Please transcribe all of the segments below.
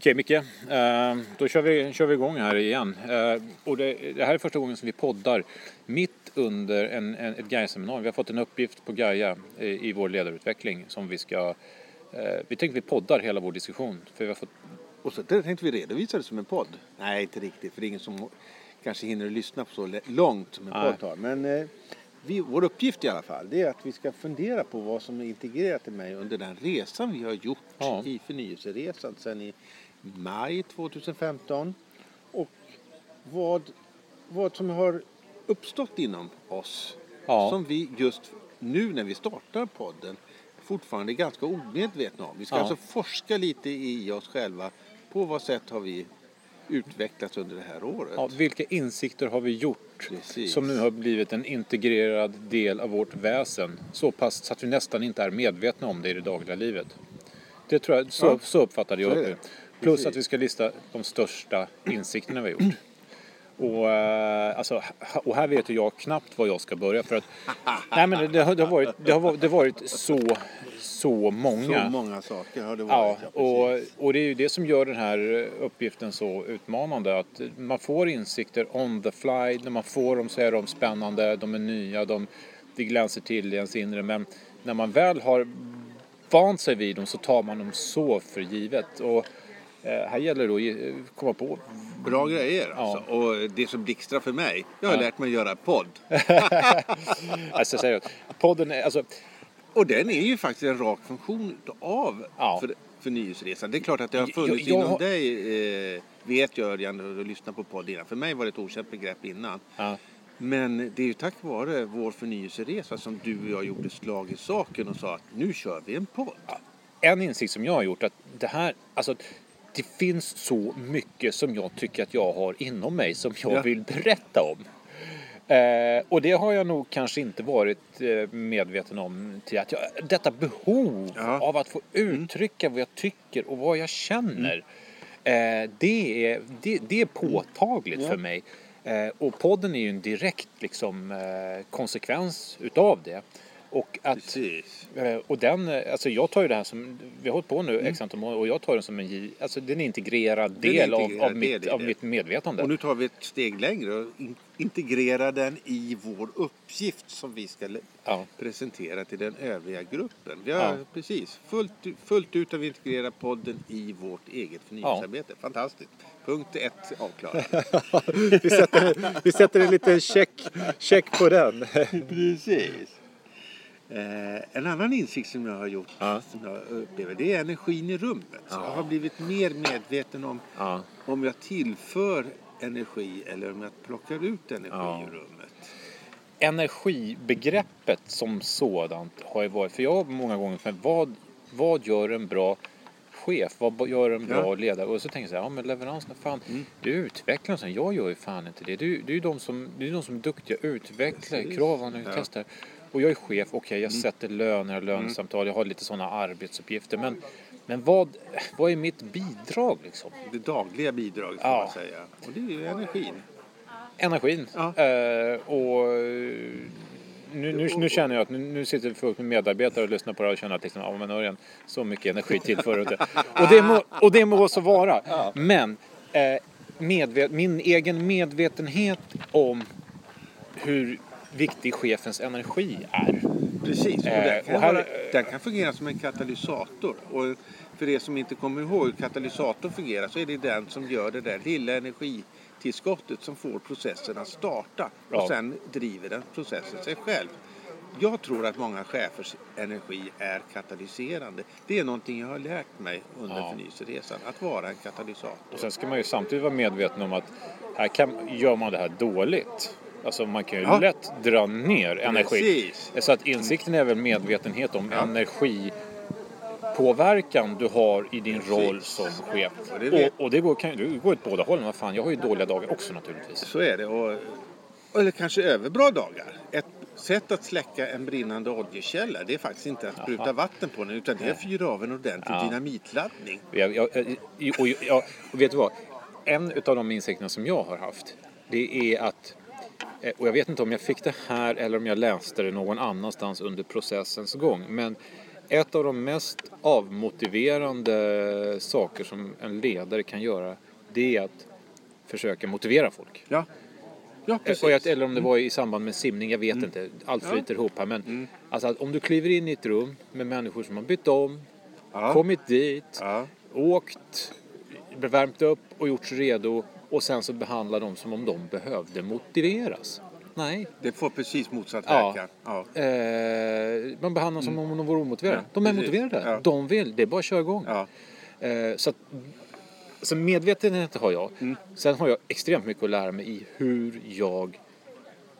Okej Micke, eh, då kör vi, kör vi igång här igen. Eh, och det, det här är första gången som vi poddar mitt under en, en, ett Gaia-seminarium. Vi har fått en uppgift på Gaia i, i vår ledarutveckling som vi ska... Eh, vi tänkte vi poddar hela vår diskussion. För vi har fått, Och så tänkte vi redovisa det som en podd. Nej, inte riktigt, för det är ingen som kanske hinner lyssna på så långt som en Nej. podd tar. Men vi, vår uppgift i alla fall, det är att vi ska fundera på vad som är integrerat i mig under den resan vi har gjort Ja. i förnyelseresan sedan i maj 2015. Och vad, vad som har uppstått inom oss Ja. som vi just nu när vi startar podden fortfarande är ganska omedvetna om. Vi ska Ja. alltså forska lite i oss själva. På vad sätt har vi utvecklats under det här året? ja, vilka insikter har vi gjort Precis. som nu har blivit en integrerad del av vårt väsen? Så pass så att vi nästan inte är medvetna om det i det dagliga livet. Det tror jag, så, Ja. så uppfattade jag Så det. Plus Precis. att vi ska lista de största insikterna vi har gjort. Och, eh, alltså, och här vet jag knappt var jag ska börja för att nej, men det, det, har, det, har varit, det, har varit, det har varit så, så många. Så många saker har det Ja, varit. och, precis. och det är ju det som gör den här uppgiften så utmanande. Att man får insikter on the fly. När man får dem så är de spännande, de är nya, de, det glänser till i ens inre. Men när man väl har vant sig vid dem så tar man dem så för givet. Och här gäller det att komma på Bra grejer alltså. Och det som blixtrar för mig, jag har Ja. lärt mig göra podd. Alltså seriöst, podden är, alltså, Och den är ju faktiskt en rak funktion av Ja. för, förnyelseresan. Det är klart att det har funnits Jag- jag inom dig, eh, vet jag Örjan, när du lyssnar på podd innan. För mig var det ett okänt begrepp innan. ja, Men det är ju tack vare vår förnyelseresa som du och jag gjorde slag i saken och sa att nu kör vi en podd. en insikt som jag har gjort att det här, alltså det finns så mycket som jag tycker att jag har inom mig som jag Ja. vill berätta om. Eh, och det har jag nog kanske inte varit eh, medveten om till att jag, detta behov Ja. av att få uttrycka vad jag tycker och vad jag känner. Eh, det, är, det, det är påtagligt Ja. för mig. Eh, och podden är ju en direkt liksom, eh, konsekvens utav det. Och att Precis. Eh, Och den, eh, alltså jag tar ju det här som, vi har hållit på nu Mm. x antal månader och jag tar den som en, alltså det är en integrerad Det är en del av, av, mitt, del i av mitt medvetande. Och nu tar vi ett steg längre och in- integrerar den i vår uppgift som vi ska Ja. presentera till den övriga gruppen. Vi har Ja. precis fullt, fullt ut har vi integrerat podden i vårt eget förnyelsearbete. Fantastiskt. Punkt ett avklarad. vi, sätter, vi sätter en liten check, check på den. Precis. Eh, en annan insikt som jag har gjort, Ja. som jag upplever, det är energin i rummet. Jag har blivit mer medveten om Ja. om jag tillför energi eller om jag plockar ut energi Ja. ur rummet. Energibegreppet som sådant har ju varit, för jag har många gånger för vad, vad gör en bra chef? Vad gör en bra Ja. Mm. ledare? Och så tänker jag så här, ja men leveranserna, fan, det är utvecklarna som, jag gör ju fan inte det. Det är ju det är ju de som, det är de som är duktiga utvecklare, Precis. kravande Ja. Och jag är chef, okej jag Mm. sätter löner, jag har lönesamtal, jag har lite sådana arbetsuppgifter. Men, men vad, vad är mitt bidrag liksom? Det dagliga bidraget får Ja. man säga. Och det är ju energin. Energin. Ja. Eh, och nu, nu, nu känner jag att nu, nu sitter folk med medarbetare och lyssnar på det här och känner att liksom, ja men Örjan, så mycket energi tillför du inte. Och det må, och det må så vara. Men eh, medvet, min egen medvetenhet om hur viktig chefens energi är. Precis. Och Eh, den, kan och här- vara, den kan fungera som en katalysator. Och för er som inte kommer ihåg hur katalysator fungerar så är det den som gör det där lilla energitillskottet som får processen att starta. Och sen driver den processen sig själv. Jag tror att många chefers energi är katalyserande. Det är någonting jag har lärt mig under Ja. förnyelseresan. Att vara en katalysator. Och sen ska man ju samtidigt vara medveten om att här kan, gör man det här dåligt. Alltså man kan ju Ja. lätt dra ner energi. Precis. Så att insikten är väl medvetenhet om Ja. energipåverkan du har i din Precis. roll som chef. Och det Och, och det går, kan, det går åt båda hållen. Vad fan, jag har ju dåliga dagar också naturligtvis. Så är det. Och, eller kanske överbra dagar. Ett sätt att släcka en brinnande oljekälla det är faktiskt inte att spruta vatten på den utan det är att fyra av en ordentlig Ja. dynamitladdning. Jag, jag, jag, och, jag, vet du vad? En av de insikterna som jag har haft det är att eh, och jag vet inte om jag fick det här eller om jag läste det någon annanstans under processens gång men ett av de mest avmotiverande saker som en ledare kan göra det är att försöka motivera folk. Ja, ja precis. Och jag, eller om det var i samband med simning, jag vet inte. Allt Ja. flyter ihop här. Men alltså att om du kliver in i ett rum med människor som har bytt om, ja. kommit dit, Ja. åkt, värmt upp och gjort sig redo och sen så behandlar dem som om de behövde motiveras. Nej. Det får precis motsatt Ja. verkan. Ja. Eh, man behandlar som om de vore omotiverade. Ja, de är precis. motiverade. Ja. De vill. Det är bara att köra igång. Ja. Eh, så att, så medvetenhet har jag. Mm. Sen har jag extremt mycket att lära mig i hur jag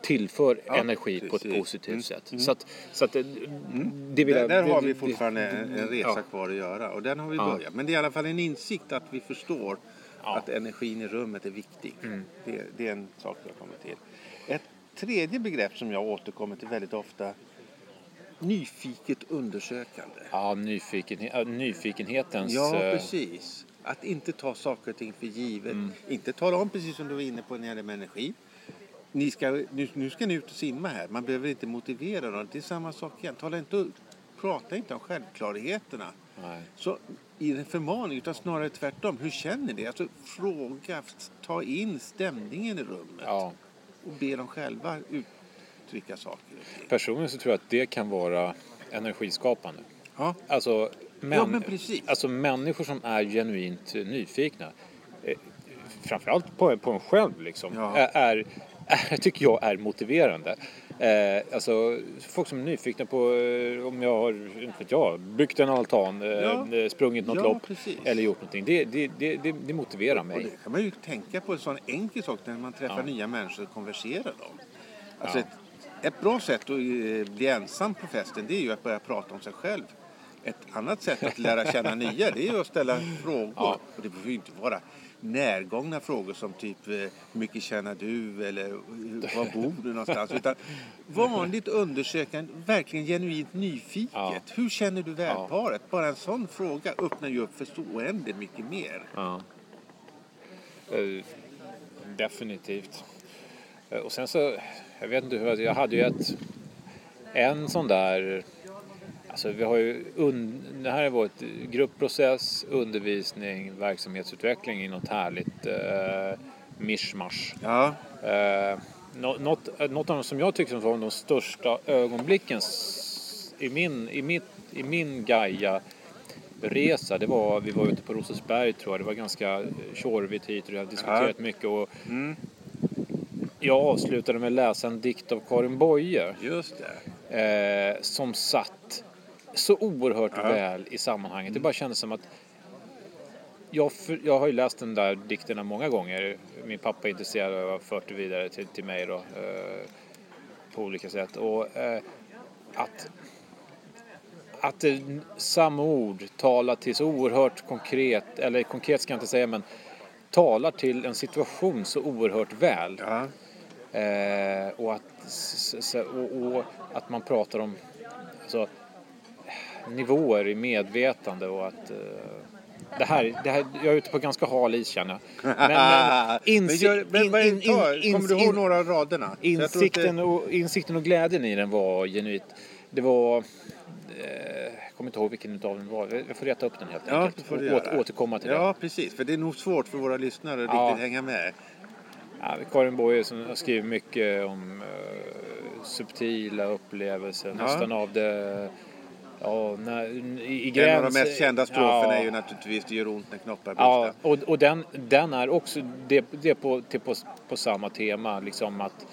tillför Ja, energi på ett precis. positivt Mm, sätt. Så att, så att det, det vill Där, jag... där det- har vi det- fortfarande en en resa Ja. kvar att göra och den har vi Ja. börjat. Men det är i alla fall en insikt att vi förstår Ja. att energin i rummet är viktig. Mm. Det, det är en sak har kommit till. Ett tredje begrepp som jag återkommer till väldigt ofta. Nyfiket undersökande. Ja, nyfikenhet, äh, nyfikenhetens... Ja, eh, precis. Att inte ta saker och ting för givet. Mm. Inte tala om, precis som du var inne på när det gäller energi. Ni ska, nu, nu ska ni ut och simma här. Man behöver inte motivera dem. Det är samma sak igen. Tala inte, prata inte om självklarheterna. Nej. Så i en förmaning, utan snarare tvärtom. Hur känner ni? Alltså fråga, ta in stämningen i rummet. Ja. Och be dem själva uttrycka saker. Personligen så tror jag att det kan vara energiskapande. Ja, Alltså, män, Ja, men alltså människor som är genuint nyfikna. Eh, framförallt på, på en själv liksom. Ja. Är, är, tycker jag är motiverande. Eh, alltså folk som är nyfikna på eh, om jag har, inte vet jag, byggt en altan, eh, Ja. eh, sprungit något Ja, lopp precis. eller gjort någonting. Det, det, det, det, motiverar Och mig. det kan man ju tänka på en sån enkel sak när man träffar Ja. nya människor och konverserar dem. Alltså ett, ett bra sätt att bli ensam på festen det är ju att börja prata om sig själv. Ett annat sätt att lära känna nya det är ju att ställa frågor. Och det behöver ju inte vara närgångna frågor som typ eh, hur mycket tjänar du eller var bor du någonstans. Utan vanligt undersökande, verkligen genuint nyfiket. Ja. Hur känner du värdparet? Bara en sån fråga öppnar ju upp för så oändligt mycket mer. Ja. Eh, definitivt. Eh, och sen så, jag vet inte hur, jag hade ju ett, en sån där, alltså vi har ju, un, det här är vårt gruppprocess, undervisning, verksamhetsutveckling i något härligt eh, mischmasch. Ja, Eh, nå- något, eh, något av de som jag tycker var de största ögonblicken i min, i mitt, i min Gaia-resa, det var, vi var ute på Rosersberg tror jag, det var ganska eh, tjorvigt hit och vi hade diskuterat mycket och Mm. jag avslutade med att läsa en dikt av Karin Boye just det. eh, som satt så oerhört Ja. väl i sammanhanget. Det bara kändes som att jag, för, jag har ju läst den där dikterna många gånger. Min pappa är intresserad och har fört det vidare till, till mig då, eh, på olika sätt. Och eh, att, att eh, samma ord talar till så oerhört konkret, eller konkret ska jag inte säga men talar till en situation så oerhört väl. Ja. Eh, och, att, och, och att man pratar om alltså, nivåer i medvetande och att eh, det här, det här, jag är ute på ganska hal is känner jag. Men, men, men, insi- gör, men in- vad in- in, ta, in- kommer du ihåg några av raderna? Insikten, inte- och, insikten och glädjen i den var genuint. Det var... Eh, jag kommer inte ihåg vilken utav dem det var. Jag får leta upp den helt Ja, enkelt. det får och åter, återkomma till det. Ja, precis. För det är nog svårt för våra lyssnare att Ja. riktigt hänga med. Ja, Karin Boye som har skrivit mycket om eh, subtila upplevelser, Ja. nästan av det... Ja, när, i, i En gräns, av de mest kända stroferna ja, är ju naturligtvis Det gör ont när knoppar Ja, brister. och, och den, den är också det, det på, till på, på samma tema, liksom att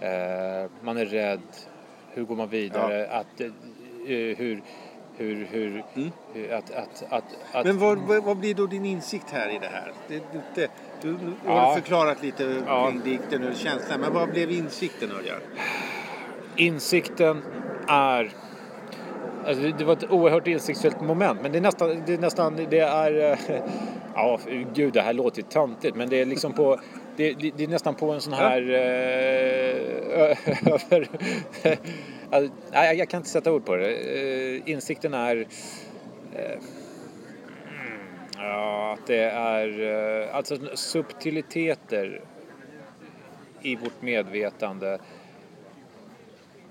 eh, man är rädd, hur går man vidare, att, eh, hur, hur, hur, hur att, att, att, att Men vad, vad, blir då din insikt här i det här? Det, det, du, du har Ja. förklarat lite Ja. kring dikten och känslan, men vad blev insikten Örjan? insikten är Alltså det, det var ett oerhört insiktsfullt moment men det är nästan, det är nästan, det är, eh, ja gud det här låter ju töntigt men det är liksom på, det, det, det är nästan på en sån här, eh, över, alltså, nej jag kan inte sätta ord på det. Eh, Insikten är, mm, ja att det är, alltså subtiliteter i vårt medvetande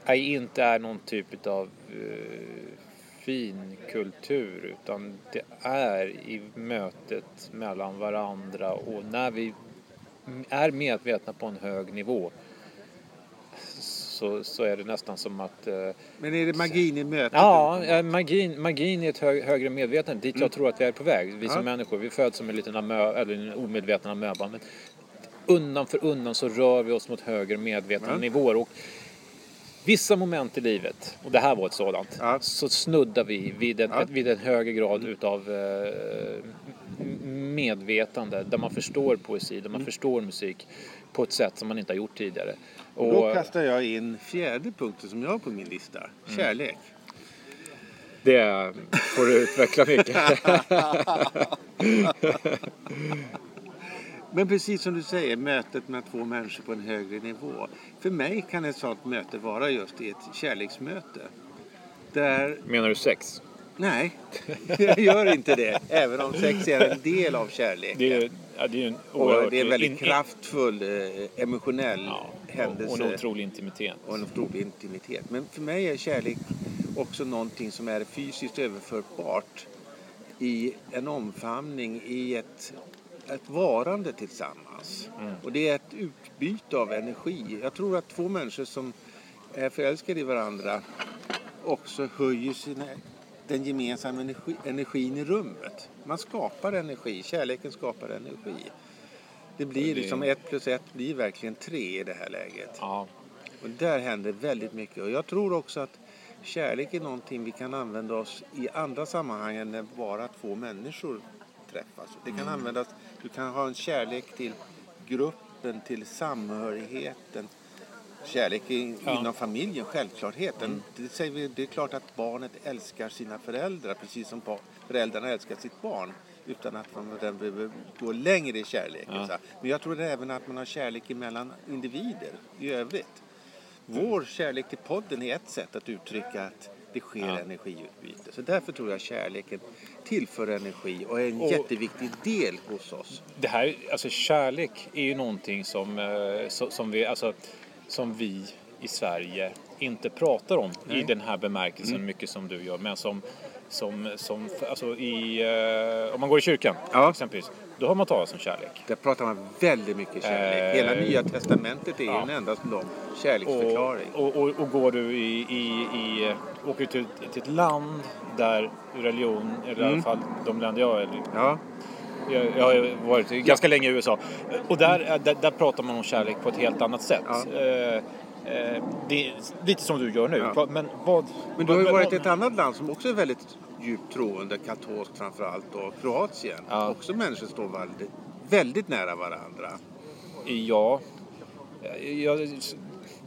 är inte är någon typ av eh, finkultur utan det är i mötet mellan varandra och när vi är medvetna på en hög nivå så, så är det nästan som att... Eh, Men är det magin i mötet? ja, eh, magin, magin i ett hö, högre medvetande dit jag Mm. tror att vi är på väg. Vi som Ja. människor, vi föds som en liten amö, eller en omedveten amöba. Men undan för undan så rör vi oss mot högre medvetande Ja. nivåer. Och vissa moment i livet, och det här var ett sådant, Ja. så snuddar vi vid en, Ja. vid en högre grad utav eh, medvetande där man förstår poesi, där man Mm. förstår musik på ett sätt som man inte har gjort tidigare. Då Och kastar jag in fjärde punkten som jag har på min lista. Mm. Kärlek. det får du utveckla mycket. Men precis som du säger, mötet med två människor på en högre nivå. För mig kan ett sådant möte vara just ett kärleksmöte. Där, Menar du sex? nej, jag gör inte det. Även om sex är en del av kärleken. Det är, ja, det är en och oerhört... det är en väldigt kraftfull, eh, emotionell ja, händelse. Och en otrolig intimitet. och en otrolig intimitet. Men för mig är kärlek också någonting som är fysiskt överförbart i en omfamning, i ett, ett varande tillsammans. Mm. Och det är ett utbyte av energi. Jag tror att två människor som är förälskade i varandra också höjer sina, den gemensamma energi, energin i rummet. Man skapar energi, kärleken skapar energi. Det blir det- liksom ett plus ett blir verkligen tre i det här läget. Ja, Och där händer väldigt mycket. Och jag tror också att kärlek är någonting vi kan använda oss i andra sammanhang än bara två människor träffas. Det kan användas, du kan ha en kärlek till gruppen, till samhörigheten. Kärlek i, Ja. inom familjen, självklarheten. Det, säger vi, det är klart att barnet älskar sina föräldrar precis som föräldrarna älskar sitt barn. Utan att man den behöver gå längre i kärleken. Ja. Men jag tror även att man har kärlek mellan individer i övrigt. Vår kärlek till podden är ett sätt att uttrycka att det sker Ja. energiutbyte. Så därför tror jag kärleken tillför energi och är en Och- jätteviktig del hos oss. det här, alltså kärlek är ju någonting som, eh, so- som, vi, alltså, som vi i Sverige inte pratar om i Nej. Mm. den här bemärkelsen mycket som du gör. Men som, som, som alltså i, eh, om man går i kyrkan Ja. exempelvis, då har man talat om kärlek. Där pratar man väldigt mycket kärlek. Eh, Hela Nya Testamentet är ja. en endast lång kärleksförklaring. Och, och, och går du i, i, i åker till, till ett land där religion, eller i alla Mm. fall de länder jag är Ja, Jag, jag har varit ganska länge i USA. Och där, där, där pratar man om kärlek på ett helt annat sätt. Ja. Eh, eh, det är lite som du gör nu. Ja. Men vad... Men du har ju varit i ett annat land som också är väldigt djupt troende, katolskt framförallt, och Kroatien. Ja. Också människor står väldigt, väldigt nära varandra. Ja. Jag,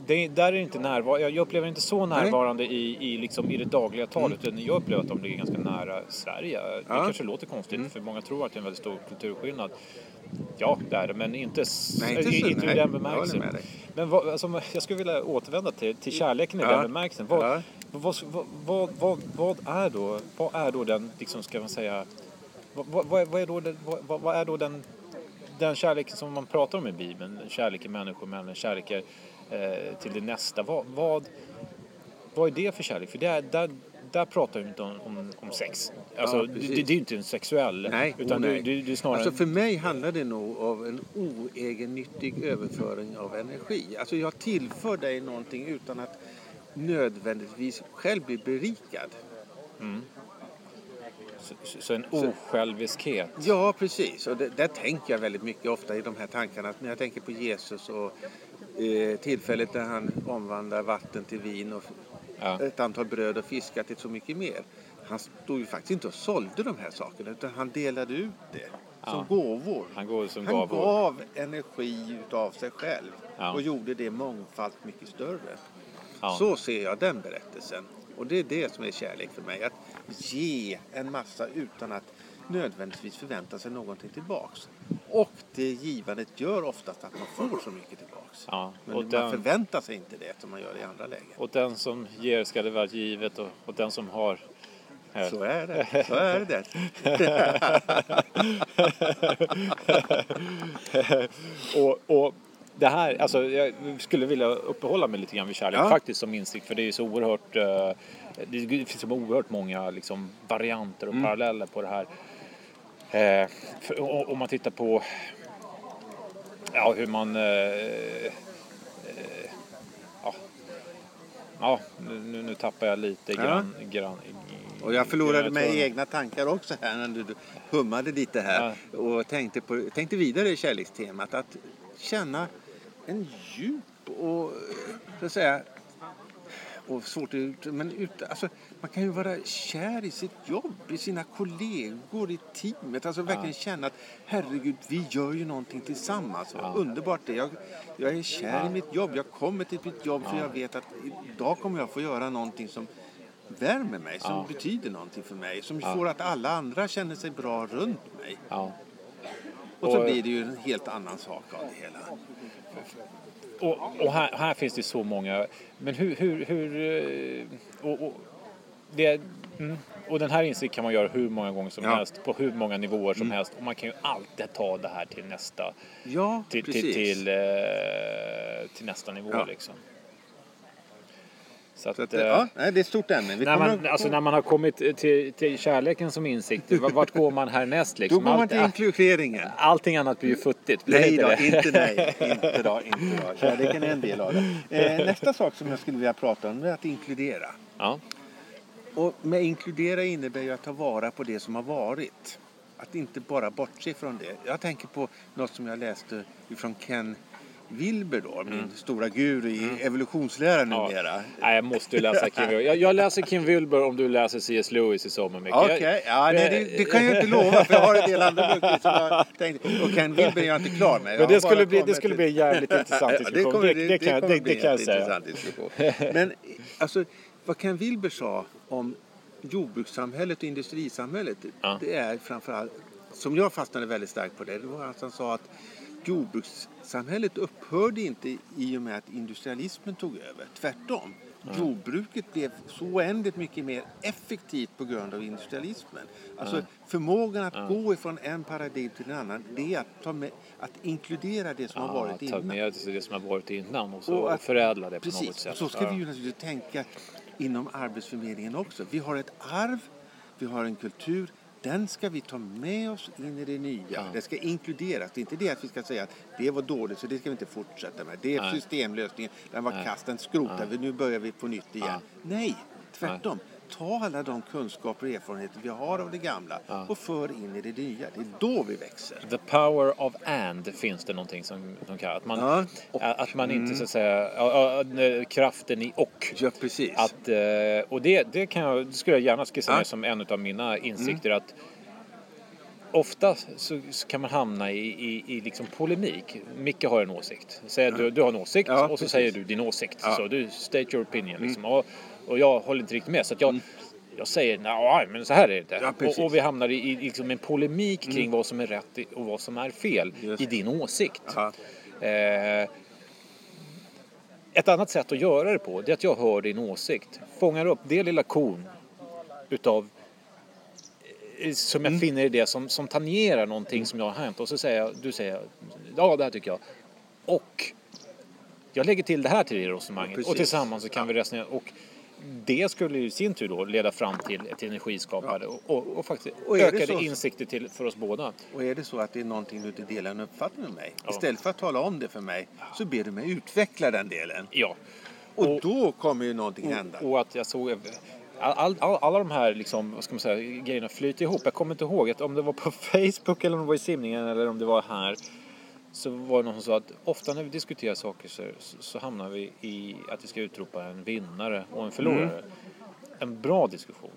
det, där är det inte närvar- jag, jag upplever inte så närvarande i, i, liksom, i det dagliga talet. utan Jag upplever att de ligger ganska nära Sverige. Det Ja. kanske låter konstigt Mm. för många tror att det är en väldigt stor kulturskillnad. Ja, det är det, men inte, Nej, inte i, så- inte i nej, den jag bemärkelsen. dig. Men vad, alltså, jag skulle vilja återvända till, till kärleken i Ja. den bemärkelsen. Vad, Ja. vad, vad, vad, vad, är då, vad är då den, liksom, ska man säga, vad, vad, vad, är- är då, den, vad, vad är då den, den kärleken som man pratar om i Bibeln? Kärleken människor emellan, kärleken eh, till det nästa. Vad, vad, vad är det för kärlek? För där, där, där pratar vi inte om, om, om sex. Alltså, Ja, det, det, det är ju inte en sexuell, Nej, utan oh, det, nej. det, det är snarare... Alltså för mig handlar det nog om en oegennyttig överföring av energi. Alltså jag tillför dig någonting utan att nödvändigtvis själv bli berikad. så, så en osjälviskhet. Ja, precis. Och det, där tänker jag väldigt mycket ofta i de här tankarna. När jag tänker på Jesus och eh, tillfället när han omvandlar vatten till vin och Ja. ett antal bröd och fiskar till så mycket mer. Han stod ju faktiskt inte och sålde de här sakerna utan han delade ut det som Ja. gåvor. Han går som Han gav. gav energi utav sig själv Ja. och gjorde det mångfalt mycket större. Så ser jag den berättelsen. Och det är det som är kärlek för mig. Att ge en massa utan att nödvändigtvis förvänta sig någonting tillbaks. Och det givandet gör oftast att man får så mycket tillbaks. Ja, Men man den- förväntar sig inte det som man gör i andra lägen. Och den som ger ska det vara givet och, och den som har... Så är det. Så är det. och, och det här, alltså jag skulle vilja uppehålla mig lite grann vid kärlek Ja. faktiskt som insikt för det är så oerhört, eh, det finns så oerhört många liksom varianter och Mm. paralleller på det här. Eh, om man tittar på ja, hur man eh, eh, ja, ja nu, nu- tappar jag lite Ja. grann, grann Och jag förlorade mig i egna tankar också här när du hummade lite här och tänkte, på, tänkte vidare i kärlekstemat. Att känna en djup och eh, så att säga och svårt ut, men ut, alltså, man kan ju vara kär i sitt jobb, i sina kollegor, i teamet. Alltså verkligen känna att herregud, vi gör ju någonting tillsammans. Vad Underbart det. Jag, jag är kär i mitt jobb. Jag kommer till mitt jobb för jag vet att idag kommer jag få göra någonting som värmer mig, som betyder någonting för mig. Som får att alla andra känner sig bra runt mig. Ja. Och så Och- blir det ju en helt annan sak av det hela. Och, och här, här finns det så många. Men hur... hur, hur eh, och, och, det, mm, och den här insikten kan man göra hur många gånger som Ja. helst. På hur många nivåer som helst. Och man kan ju alltid ta det här till nästa, Ja, till, till, till, eh, till nästa nivå. Ja. Liksom. Så att, Så att, eh, ja, det är ett stort ämne. Vi när, man, att- alltså, när man har kommit till, till kärleken som insikt, vart går man härnäst? Då Liksom? går man Allt- till inkluderingen. allting annat blir ju futtigt. Nej då, inte nej. Inte då, inte då. Kärleken är en del av det. Eh, nästa sak som jag skulle vilja prata om är att inkludera. Ja. Och med inkludera innebär ju att ta vara på det som har varit. Att inte bara bortse från det. Jag tänker på något som jag läste ifrån Ken Wilber då, min stora guru i evolutionslära numera. Nej, jag måste ju läsa Kim Wilber. Jag, jag läser Kim Wilber om du läser C.S. Lewis i sommar. Micke. Okej, Jag- ja, nej, det, det kan jag inte lova för jag har en del andra böcker som jag tänkte. Och Ken Wilber är jag inte klar med. Jag Men det skulle, bli, det skulle bli en jävligt intressant Ja, diskussion. kommer- det, det, kan, jag- kommer det, bli det kan jag en säga. Men alltså, vad Ken Wilber sa om jordbrukssamhället och industrisamhället, Ja. det är framförallt, som jag fastnade väldigt starkt på det, det var att han sa att jordbrukssamhället upphörde inte i och med att industrialismen tog över. Tvärtom. Jordbruket blev så oändligt mycket mer effektivt på grund av industrialismen. Alltså förmågan att gå ifrån en paradigm till en annan, det är att, ta med, att inkludera det som har Ja, varit ta innan. med det som har varit innan och, så, Och och, att- förädla det på Precis, något sätt. och så ska vi ju naturligtvis tänka inom Arbetsförmedlingen också. Vi har ett arv, vi har en kultur. Den ska vi ta med oss in i det nya. Det ska inkluderas. Det är inte det att vi ska säga att det var dåligt så det ska vi inte fortsätta med. Det är Nej. systemlösningen. Den var Nej. kast, den skrotar vi. Nu börjar vi på nytt igen. Ja. Nej, tvärtom. Ta alla de kunskaper och erfarenheter vi har av det gamla och för in i det nya. Det är då vi växer. The power of and finns det någonting som, som kallar. Att man, Ja, och- att man inte så att säga, ja, ja, kraften i och. Ja, precis. Att, eh, och det, det, kan jag, det skulle jag gärna skissa Ja. som en av mina insikter. att Ofta så, kan man hamna i, i, i liksom polemik. Micke har en åsikt. Säger du, du har en åsikt Ja, och så precis. säger du din åsikt. Ja. Så du state your opinion. Liksom. Och, och jag håller inte riktigt med. Så att jag, jag säger nej men så här är det inte. Ja, och, och vi hamnar i, i liksom en polemik kring vad som är rätt och vad som är fel Just i din åsikt. Ja. Eh, ett annat sätt att göra det på det är att jag hör din åsikt. Fångar upp det lilla korn utav eh, som jag finner i det som, som tangerar någonting som jag har hänt och så säger jag, du säger ja det här tycker jag. Och jag lägger till det här till det resonemanget Precis. och tillsammans så kan vi resonera och det skulle ju i sin tur då leda fram till ett energiskapande och, och, och faktiskt Och ökade så- insikter till, för oss båda. Och är det så att det är någonting du inte delar en uppfattning med mig, Ja. istället för att tala om det för mig, så ber du mig utveckla den delen. Ja. Och, Och- då kommer ju någonting hända. Och, och att jag såg all, all, alla de här liksom, vad ska man säga, grejerna flyter ihop. Jag kommer inte ihåg att om det var på Facebook eller om det var i simningen eller om det var här. Så var det någon som sa att ofta när vi diskuterar saker så, så hamnar vi i att vi ska utropa en vinnare och en förlorare. En bra diskussion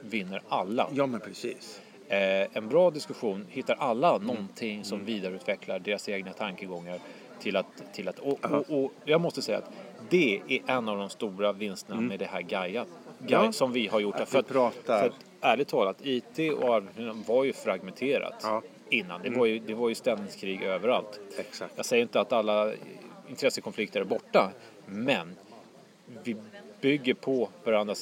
vinner alla. Ja, men precis. Eh, en bra diskussion hittar alla någonting som vidareutvecklar deras egna tankegångar till att, till att och, och, och jag måste säga att det är en av de stora vinsterna med det här Gaia, Gaia Ja. som vi har gjort. Att för, pratar. för att ärligt talat, IT och var ju fragmenterat Ja. Innan. Det, var ju, det var ju ställningskrig överallt. Exakt. Jag säger inte att alla intressekonflikter är borta, men vi bygger på varandra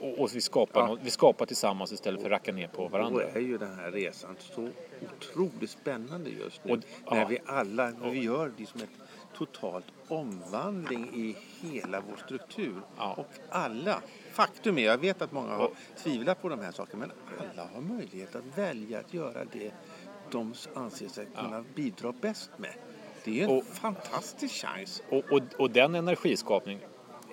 och, och vi, skapar Ja. något, vi skapar tillsammans istället för att racka ner på Då varandra. är ju den här resan så otroligt spännande just nu. Och- när ja. vi alla, när vi gör det som ett totalt omvandling i hela vår struktur. Ja. Och alla, faktum är, jag vet att många har tvivlat på de här sakerna, men alla har möjlighet att välja att göra det de anser sig kunna bidra bäst med. Det är en Och- fantastisk chans. Och, och, och den energiskapningen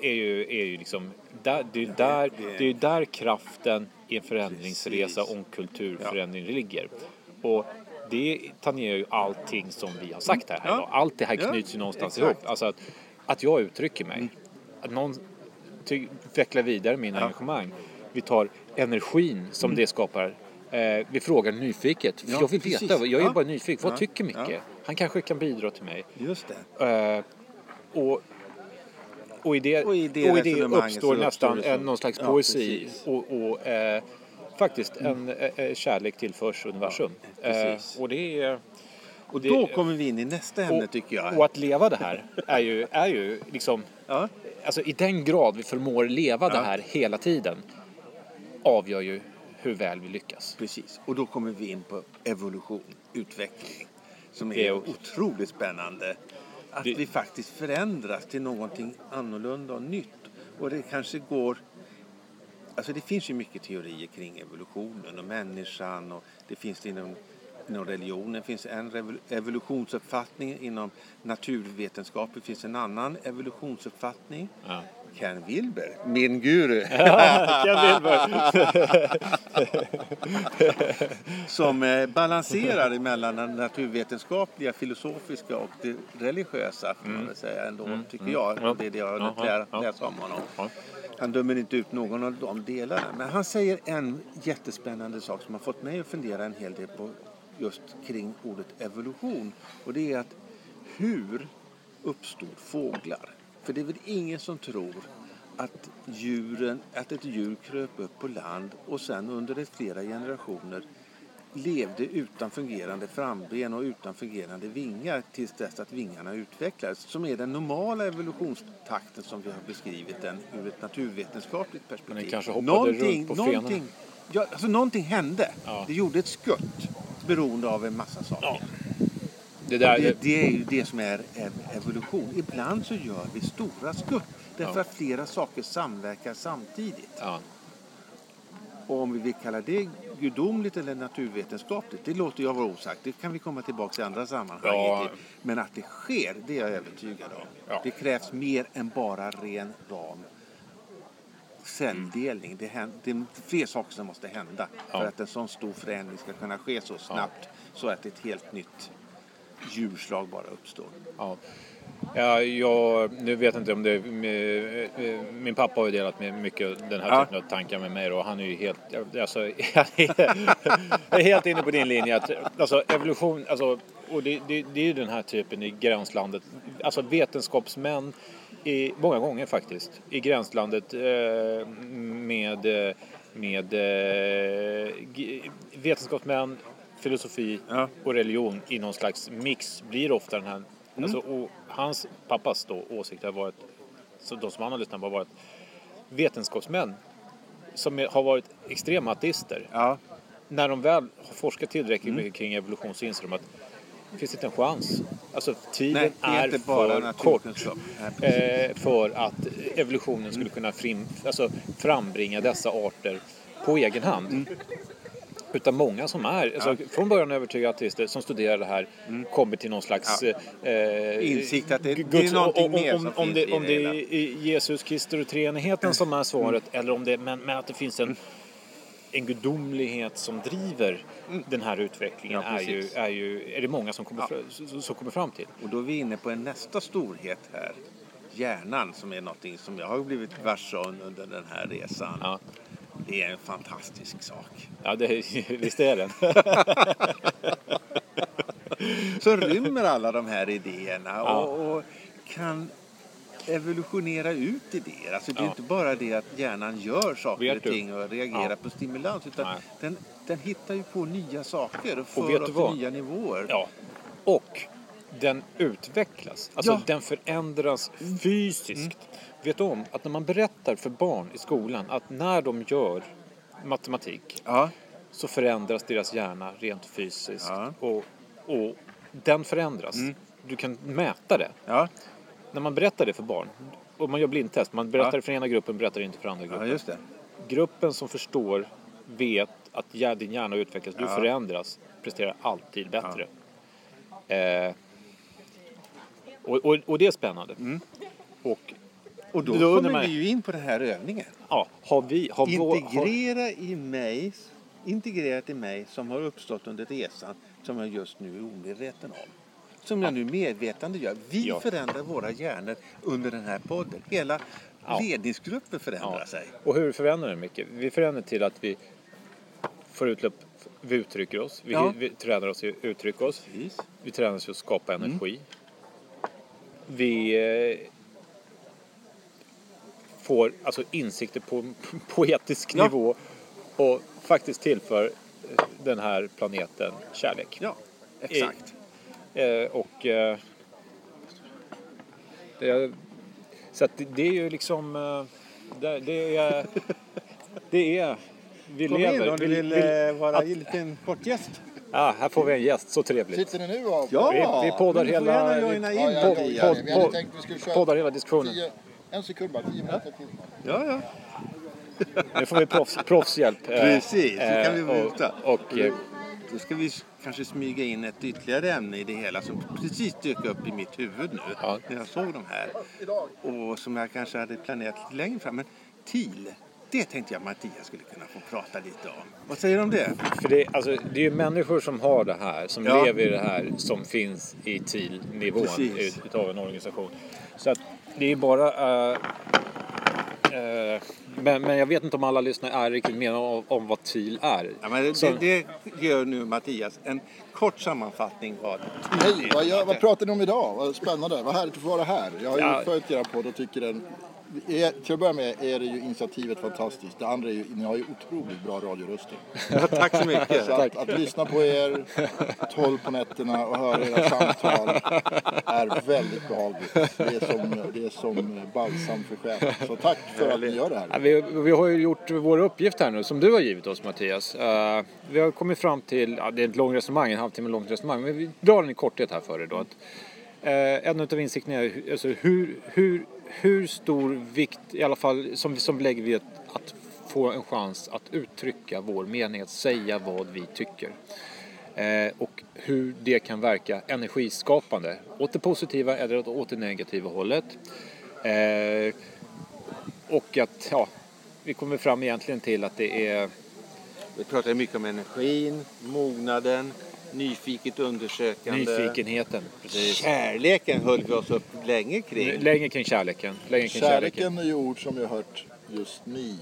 är ju, är ju liksom, där, det är där, det- är där kraften i en förändringsresa Precis. och en kulturförändring ligger. Och det tangerar ju allting som vi har sagt här, här Ja. Allt det här Ja, knyts ju någonstans exakt. ihop. Alltså att, att jag uttrycker mig, att någon ty, vecklar vidare min Ja. engagemang. Vi tar energin som det skapar. Eh, vi frågar nyfiket. Ja, jag vill precis. veta, jag är Ja. bara nyfiken. Vad tycker Micke? Han kanske kan bidra till mig. Just det. Eh, och, och i det, Och i det och i det uppstår nästan en, någon slags poesi och, och eh, faktiskt en eh, eh, kärlek tillförs universum. Eh, och det är... Och det- då kommer vi in i nästa ämne tycker jag. Och att leva det här är ju, är ju liksom... Ja. Alltså i den grad vi förmår leva det Ja. här hela tiden avgör ju hur väl vi lyckas. Precis, och då kommer vi in på evolution, utveckling. Som Det är är- otroligt spännande. Att Det- vi faktiskt förändras till någonting annorlunda och nytt. Och det kanske går... Alltså det finns ju mycket teorier kring evolutionen och människan och det finns det inom, inom religionen. Det finns en evolutionsuppfattning inom naturvetenskapen. finns en annan evolutionsuppfattning. Ja. Ken Wilber, min guru. Ken Wilber. som eh, balanserar mellan den naturvetenskapliga, filosofiska och det religiösa får man väl säga ändå, tycker jag. Ja. Det är det jag har Ja, ja, ja. läsa om honom. Ja. Han dömer inte ut någon av de delarna. Men han säger en jättespännande sak som har fått mig att fundera en hel del på just kring ordet evolution. Och det är att hur uppstod fåglar? För det är väl ingen som tror att, djuren, att ett djur kröp upp på land och sen under flera generationer levde utan fungerande framben och utan fungerande vingar tills dess att vingarna utvecklades. Som är den normala evolutionstakten som vi har beskrivit den ur ett naturvetenskapligt perspektiv. Men den kanske hoppade runt på någonting, ja, alltså någonting hände. Ja. Det gjorde ett skutt beroende av en massa saker. Ja. Det där, Det, det är ju det som är ev- evolution. Ibland så gör vi stora skutt därför Ja. att flera saker samverkar samtidigt. ja. Och om vi vill kalla det gudomligt eller naturvetenskapligt, det låter jag vara osagt. Det kan vi komma tillbaka till i andra sammanhang. Ja. Men att det sker, det är jag övertygad om. Ja. Det krävs mer än bara ren ram celldelning. Det, hän- det är fler saker som måste hända Ja. för att en sån stor förändring ska kunna ske så snabbt så att ett helt nytt djurslag bara uppstår. Ja. Ja, jag, nu vet jag inte om det eh, Min pappa har ju delat med mycket den här Ja. typen av tankar med mig och han är ju helt, alltså, jag är helt inne på din linje att alltså, evolution, alltså, och det, det, det är ju den här typen i gränslandet, alltså vetenskapsmän i, många gånger faktiskt, i gränslandet eh, med, eh, med eh, vetenskapsmän, filosofi Ja. och religion i någon slags mix blir ofta den här Alltså, och hans pappas då, åsikt har varit, så de som han har lyssnat på har varit vetenskapsmän som är, har varit extrema ateister. Ja, När de väl har forskat tillräckligt Mm. mycket kring evolution så inser de att finns inte en chans. Alltså tiden nej, är för kort eh, för att evolutionen skulle kunna frim, alltså, frambringa dessa arter på egen hand. Mm. Utan många som är, alltså, från början övertygade ateister som studerar det här kommer till någon slags Mm. Ja. eh, Insikt att det- Guds- det är någonting om, mer om, som om, finns det, i om det är Jesus Kristus och treenigheten som är svaret eller om det, men, men att det finns en, en gudomlighet som driver den här utvecklingen Ja, är, ju, är, ju, är det många som kommer, Ja. fram, som, kommer fram till. Och då är vi inne på en nästa storhet här. Hjärnan som är någonting som jag har blivit varse under den här resan. Ja. Det är en fantastisk sak. Ja, det, visst är den. Som rymmer alla de här idéerna och, och kan evolutionera ut idéer. Alltså det är Ja. inte bara det att hjärnan gör saker Vet och ting och reagerar Ja. på stimulans. Utan Nej. den, den hittar ju på nya saker och för vet oss till nya nivåer. Ja. Och den utvecklas. Alltså Ja. den förändras fysiskt. Vet du om att när man berättar för barn i skolan att när de gör matematik Ja. så förändras deras hjärna rent fysiskt. Ja. Och, och den förändras. du kan mäta det. Ja, När man berättar det för barn, och man gör blindtest, man berättar Ja. för ena gruppen, berättar inte för andra ja gruppen. just det. Gruppen som förstår vet att ja, din hjärna utvecklas, du Ja. förändras, presterar alltid bättre. Eh, och, och, och det är spännande. Och Och då, Då kommer man- vi ju in på den här övningen. ja, har vi... Har vår, har, Integrera i mig, integrerat i mig som har uppstått under resan som jag just nu är omedveten om. Som jag nu medvetande gör. Vi Ja. förändrar våra hjärnor under den här podden. Hela Ja. ledningsgruppen förändrar Ja. sig. Och hur förändrar det mycket? Vi förändrar till att vi får utlopp, vi uttrycker oss, vi, Ja. vi tränar oss i att uttrycka oss, Precis. vi tränar oss i att skapa Mm. energi. Vi eh, får alltså insikter på poetisk Ja. nivå och faktiskt tillför eh, den här planeten kärlek. Ja, exakt. Eh, och eh, det, så att det, det är ju liksom eh, det, det är det är vi Kom in lever. om du vi, vill vi, eh, vara en liten kortgäst. ah, här får vi en gäst, så trevligt. Sitter ni nu och... Ja, Vi, vi poddar hela, gärna vi, joina Ja, in. ja, ja, Mattias. ja, podd, Vi hade podd, tänkt vi skulle köra poddar hela diskussionen. tio, en sekund bara, tio minuter till. Ja, ja. Nu får vi proffs, proffshjälp. eh, Precis, det kan vi eh, veta. Och, och eh, Då ska vi kanske smyga in ett ytterligare ämne i det hela som precis dök upp i mitt huvud nu Ja. när jag såg de här. Och som jag kanske hade planerat lite längre fram. Men TIL, det tänkte jag Mattias skulle kunna få prata lite om. Vad säger du om det? För det, alltså, det är ju människor som har det här, som Ja. lever i det här, som finns i TIL-nivån ut, utav en organisation. Så att det är bara... eh, men, men jag vet inte om alla lyssnare är riktigt med om, om vad TIL är. Ja, men det, det gör nu Mattias en kort sammanfattning vad Hej, vad, vad pratar ni om idag? Vad spännande, vad härligt att få vara här. Jag har ju Ja. följt era podd och tycker den... är- Till att börja med är det ju initiativet fantastiskt. Det andra är ju, ni har ju otroligt bra radioröster. Tack så mycket. Så att, att lyssna på er 12 på nätterna och höra era samtal är väldigt behagligt. Det är som, det är som balsam för själen. Så tack för att ni gör det Ja, här. vi, vi har ju gjort vår uppgift här nu som du har givit oss Mattias. Eh, vi har kommit fram till, ja, det är ett långt resonemang, en halvtimme långt resonemang, men vi drar den i korthet här för er då. Att, eh, en av insikterna är alltså, hur, hur, hur stor vikt, i alla fall som, som lägger vi att, att få en chans att uttrycka vår mening, att säga vad vi tycker. Eh, och hur det kan verka energiskapande, åt det positiva eller åt det negativa hållet. Eh, och att, ja, vi kommer fram egentligen till att det är Vi pratar mycket om energin, mognaden, nyfiket undersökande. nyfikenheten. Precis. Kärleken höll vi oss upp länge kring. Länge kring kärleken. Länge kring kärleken. Kärleken är ju ord som jag har hört just ni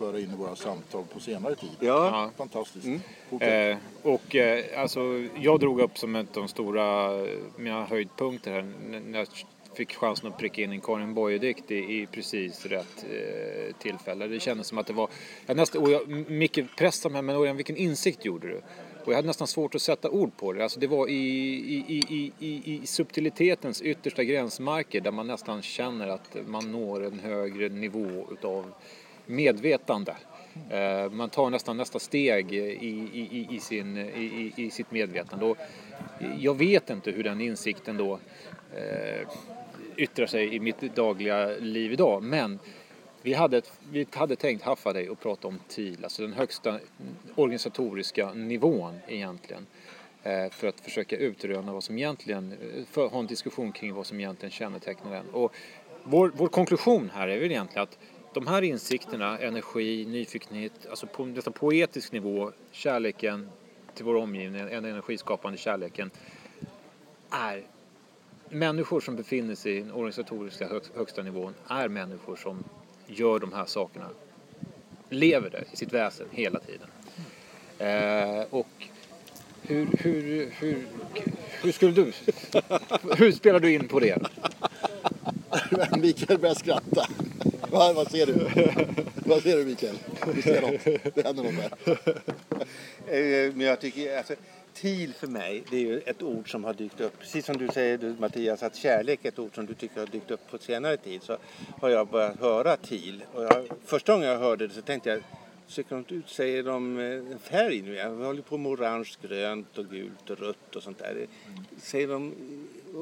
föra in i våra samtal på senare tid. Ja. Fantastiskt. Mm. Eh, och eh, alltså, jag drog upp som ett av de stora, eh, mina höjdpunkter här när jag fick chansen att pricka in en Karin Boye-dikt i, i precis rätt eh, tillfälle. Det kändes som att det var, jag nästan, och jag, Micke pressade mig, men Örjan vilken insikt gjorde du? Och jag hade nästan svårt att sätta ord på det. Alltså det var i, i, i, i, i, subtilitetens yttersta gränsmarker där man nästan känner att man når en högre nivå utav medvetande. Eh, man tar nästan nästa steg i, i, i, i, sin, i, i sitt medvetande. Och jag vet inte hur den insikten då eh, yttrar sig i mitt dagliga liv idag. Men vi hade, vi hade tänkt haffa dig och prata om TIL, alltså den högsta organisatoriska nivån egentligen. Eh, för att försöka utröna vad som egentligen, eh, för ha en diskussion kring vad som egentligen kännetecknar den. Och vår, vår konklusion här är väl egentligen att de här insikterna, energi, nyfikenhet, alltså på nästan poetisk nivå, kärleken till vår omgivning, den energiskapande kärleken, är människor som befinner sig i den organisatoriska högsta nivån, är människor som gör de här sakerna, lever det i sitt väsen hela tiden. Eh, och hur, hur, hur, hur skulle du, hur spelar du in på det? Mikael börjar skratta. vad, vad ser du? vad ser du Mikael? Du ser något. Det händer något där. Eh, Men jag tycker, alltså, TIL för mig, det är ju ett ord som har dykt upp. Precis som du säger du, Mattias, att kärlek är ett ord som du tycker har dykt upp på senare tid. Så har jag börjat höra TIL. Och jag, första gången jag hörde det så tänkte jag, ser de ut, säger de en färg nu? Jag håller på med orange, grönt och gult och rött och sånt där. Säger de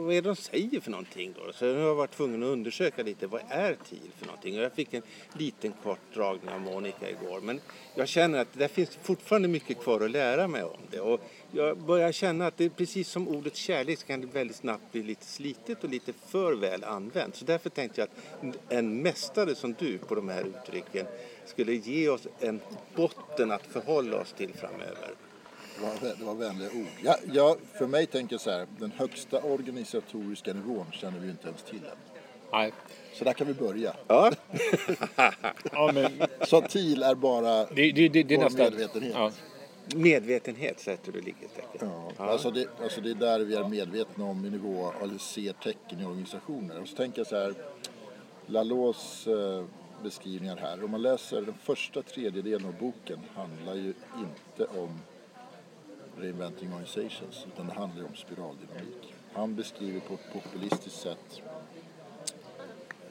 vad är det de säger för någonting då? Så jag har varit tvungen att undersöka lite, vad är TIL för någonting? Och jag fick en liten kort dragning av Monica igår. Men jag känner att det finns fortfarande mycket kvar att lära mig om det. Och jag börjar känna att det är precis som ordet kärlek så kan det väldigt snabbt bli lite slitet och lite för väl använt. Så därför tänkte jag att en mästare som du på de här uttrycken skulle ge oss en botten att förhålla oss till framöver. Det var, det var vänliga ord. Ja, ja, för mig tänker jag så här, den högsta organisatoriska nivån känner vi inte ens till än. Nej. Så där kan vi börja. Ja, Ja, men Så TIL är bara det, det, det, det är vår nästan... medvetenhet. Ja. medvetenhet sätter du likhetstecken. Ja, Alltså, det, alltså det är där vi är medvetna om i nivå, eller ser tecken i organisationer. Och så tänker jag så här, Lalås eh, beskrivningar här. Om man läser den första tredjedelen av boken handlar ju inte om Reinventing Organizations utan det handlar om spiraldynamik. Han beskriver på ett populistiskt sätt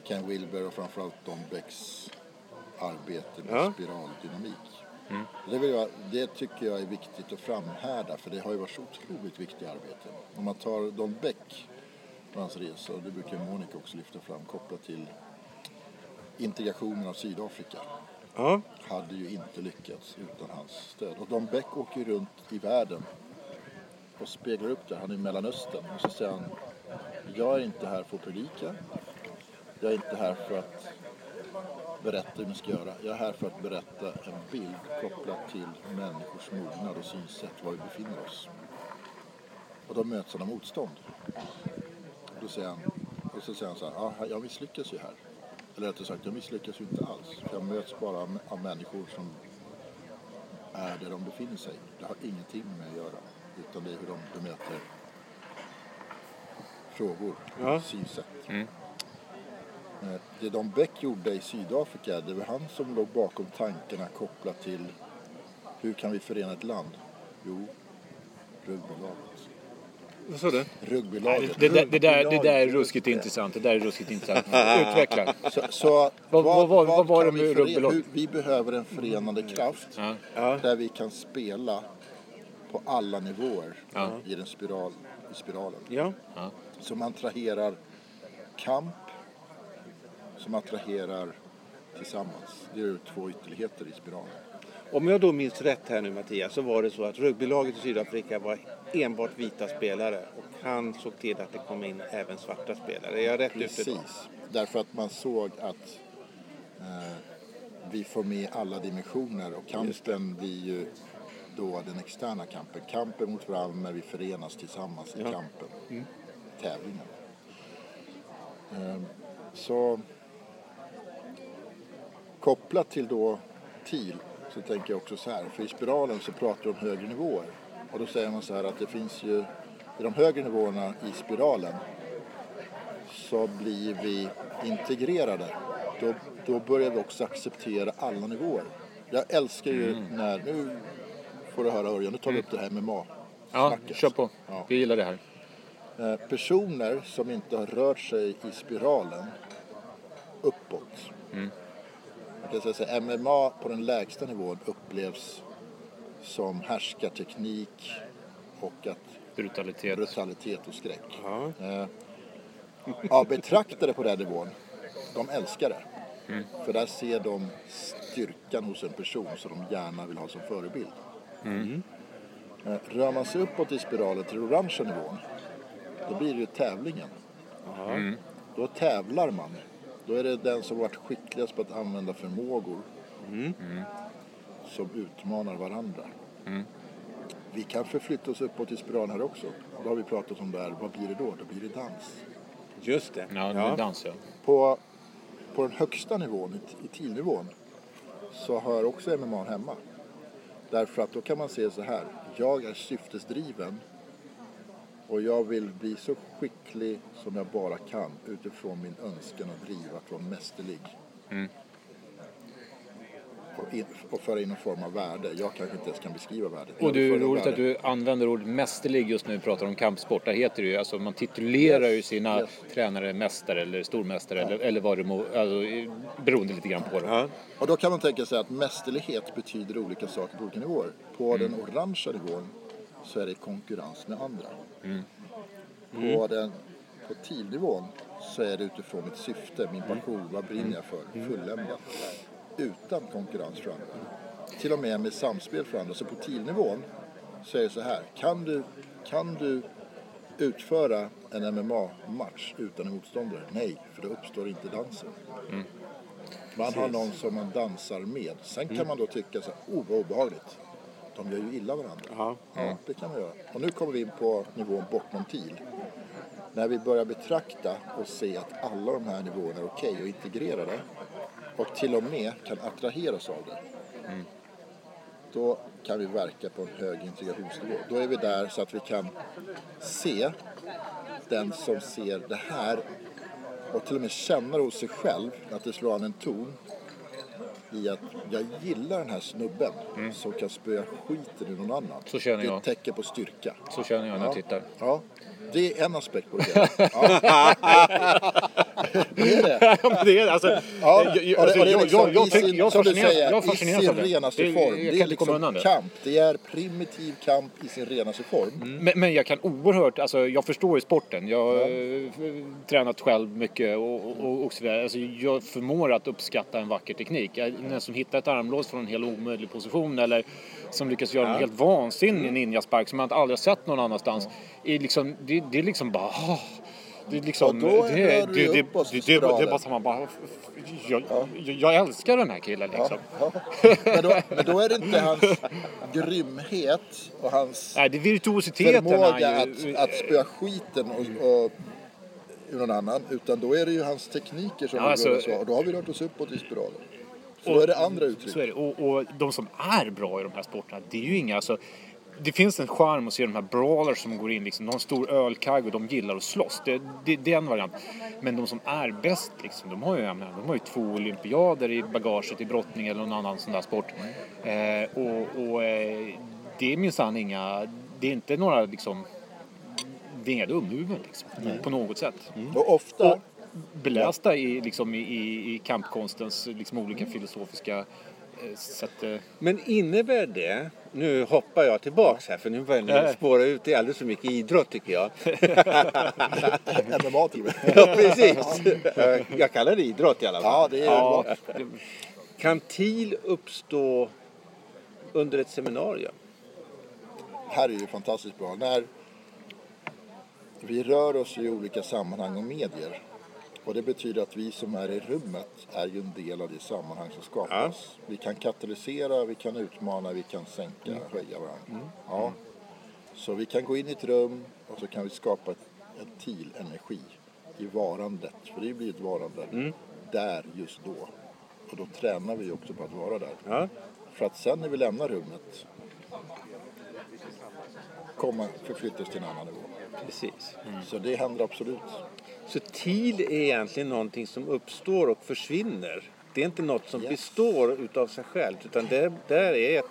Ken Wilber och framförallt Don Becks arbete med Ja. spiraldynamik. Det, vill jag, det tycker jag är viktigt att framhärda för det har ju varit så otroligt viktiga arbeten. Om man tar Don Beck på hans resa, och det brukar Monica också lyfta fram kopplat till integrationen av Sydafrika Ja, hade ju inte lyckats utan hans stöd. Och Don Beck åker ju runt i världen och speglar upp det. Han är i Mellanöstern och så säger han Jag är inte här för att predika. Jag är inte här för att berätta hur man ska göra. Jag är här för att berätta en bild kopplat till människors mognad och synsätt, var vi befinner oss. Och då möts han av motstånd. Och då säger han, och så säger han så här, ja, jag misslyckas ju här. Eller rättare sagt, jag misslyckas ju inte alls. Jag möts bara av, människor som är där de befinner sig. Det har ingenting med mig att göra. Utan det är hur de bemöter frågor, Ja. synsätt. Eh, Det Don Beck gjorde i Sydafrika, det var han som låg bakom tankarna kopplat till hur kan vi förena ett land? Jo, rugbylaget. Vad sa du? Rugbylaget. Det, det, det, där, det där är ruskigt intressant. Det där är ruskigt intressant. Utveckla. Så, så Vad- vad- vad- vad var det vi med förena- rugbylag? hur- Vi behöver en förenande kraft Ja. Ja. där vi kan spela på alla nivåer Ja. i, den spiral, i spiralen. Ja, Som attraherar kamp, som attraherar tillsammans. Det är två ytterligheter i spiralen. Om jag då minns rätt här nu Mattias så var det så att rugbylaget i Sydafrika var enbart vita spelare och han såg till att det kom in även svarta spelare. Är jag rätt ute då? Precis, därför att man såg att eh, vi får med alla dimensioner och kampen blir ju då den externa kampen. Kampen mot varandra när vi förenas tillsammans i Ja. kampen, tävlingen. Eh, så kopplat till då TIL så tänker jag också så här, för i spiralen så pratar vi om högre nivåer. Och då säger man så här att det finns ju i de högre nivåerna i spiralen så blir vi integrerade. Då, då börjar vi också acceptera alla nivåer. Jag älskar ju när, nu får du höra Örjan, nu tar vi upp det här med mat. Ja, snacket. kör på. Ja. Vi gillar det här. Eh, Personer som inte har rört sig i spiralen uppåt. Jag kan säga så här, MMA på den lägsta nivån upplevs som härskarteknik och att Brutalitet. brutalitet och skräck. Ja. Eh, ja, betraktare på den nivån, de älskar det. För där ser de styrkan hos en person som de gärna vill ha som förebild. Eh, Rör man sig uppåt i spiralen till den orangea nivån, då blir det ju tävlingen. Då tävlar man. Då är det den som varit skickligast på att använda förmågor som utmanar varandra. Vi kan förflytta oss uppåt i spiralen här också. Då har vi pratat om det här, vad blir det då? Då blir det dans. Just det. Ja, det är dans ja. På, på den högsta nivån, i, i TIL-nivån, så hör också MMA hemma. Därför att då kan man se så här, jag är syftesdriven och jag vill bli så skicklig som jag bara kan utifrån min önskan och driv att vara mästerlig. In, och föra in en form av värde. Jag kanske inte ens kan beskriva värdet. Och det är roligt värde. att du använder ordet mästerlig just när vi pratar om kampsport. Där heter det ju, alltså man titulerar ju sina Yes. tränare mästare eller stormästare eller, eller vad det må, alltså beroende lite grann på det. Ja. Och då kan man tänka sig att mästerlighet betyder olika saker på olika nivåer. På den orangea nivån så är det i konkurrens med andra. Mm. På, den, på TIL-nivån så är det utifrån mitt syfte, min passion, vad brinner jag för, fulländat. Utan konkurrens för andra. Till och med med samspel för andra. Så på TIL-nivån så är det så här, kan du, kan du utföra en MMA-match utan en motståndare? Nej, för då uppstår inte dansen. Man har någon som man dansar med. Sen kan man då tycka så här, oh vad obehagligt. De gör ju illa varandra. Ja. Ja, det kan man göra. Och nu kommer vi in på nivån bortom TIL. När vi börjar betrakta och se att alla de här nivåerna är okej och integrerade och till och med kan attraheras av det. Då kan vi verka på en hög integrationsnivå. Då är vi där så att vi kan se den som ser det här och till och med känna hos sig själv att det slår an en ton i att jag gillar den här snubben som kan spöa skiten ur någon annan. Mm. Så känner Det är jag. ett tecken på styrka. Så känner jag när jag tittar. Ja, det är en aspekt på det hela. Ja. Det är det. Ja, men det är alltså, Ja, jag, jag, det- alltså, det jag, liksom jag, jag, tycker- sin- jag fascineras, säger, jag fascineras I av sin det. renaste Det- form. Jag Det är liksom det. kamp. Det är primitiv kamp i sin renaste form. Men, men jag kan oerhört, alltså jag förstår ju sporten. Jag har eh, tränat själv mycket och, och, och så vidare. Alltså, jag förmår att uppskatta en vacker teknik. Jag, den som hittar ett armlås från en helt omöjlig position eller som lyckas göra en helt vansinnig ninjaspark som man aldrig har sett någon annanstans. Är liksom, det, det är liksom bara... ah, Det är liksom... Och det, det, det, det, är bara så man bara... Jag, jag, älskar den här killen liksom. Ja. Men, då, men då är det inte hans grymhet och hans Nej, det är virtuositeten. förmåga han ju- att, att spöa skiten och, och ur någon annan. Utan då är det ju hans tekniker som Ja, alltså- rör oss av. Och då har vi rört oss uppåt i spiralen. Så då är det andra uttryck. Så är det. Och, och de som är bra i de här sporterna, det är ju inga... Alltså, det finns en charm att se de här brawlers som går in liksom. De har en stor ölkagg och de gillar att slåss. Det, det, det är en variant. Men de som är bäst liksom, de har ju, menar, de har ju två olympiader i bagaget i brottning eller någon annan sån där sport. Eh, och och eh, det är minsann inga... Det är inte några liksom... Det är inga dumhuvuden liksom, på något sätt Och ofta, och belästa i, liksom, i, i, kampkonstens liksom, olika filosofiska eh, sätt. eh, Men innebär det, nu hoppar jag tillbaks här för nu börjar Ja. ni spåra ut det är alldeles för mycket idrott tycker jag. MMA till och med. ja, precis. Jag- Jag kallar det idrott i alla fall. Ja, det är Ja, bra. det, Kan TIL uppstå under ett seminarium? här är ju fantastiskt bra. När vi rör oss i olika sammanhang och medier. Och det betyder att vi som är i rummet är ju en del av det sammanhang som skapas. Vi kan katalysera, vi kan utmana, vi kan sänka, höja varandra. Ja. Så vi kan gå in i ett rum och så kan vi skapa ett, ett TIL-energi i varandet. För det blir ett varande där just då. Och då tränar vi också på att vara där. Ja. För att sen när vi lämnar rummet komma, förflytta oss till en annan nivå. Precis. Så det händer absolut. Så TIL är egentligen någonting som uppstår och försvinner. Det är inte något som Yes. består utav sig självt utan det där är ett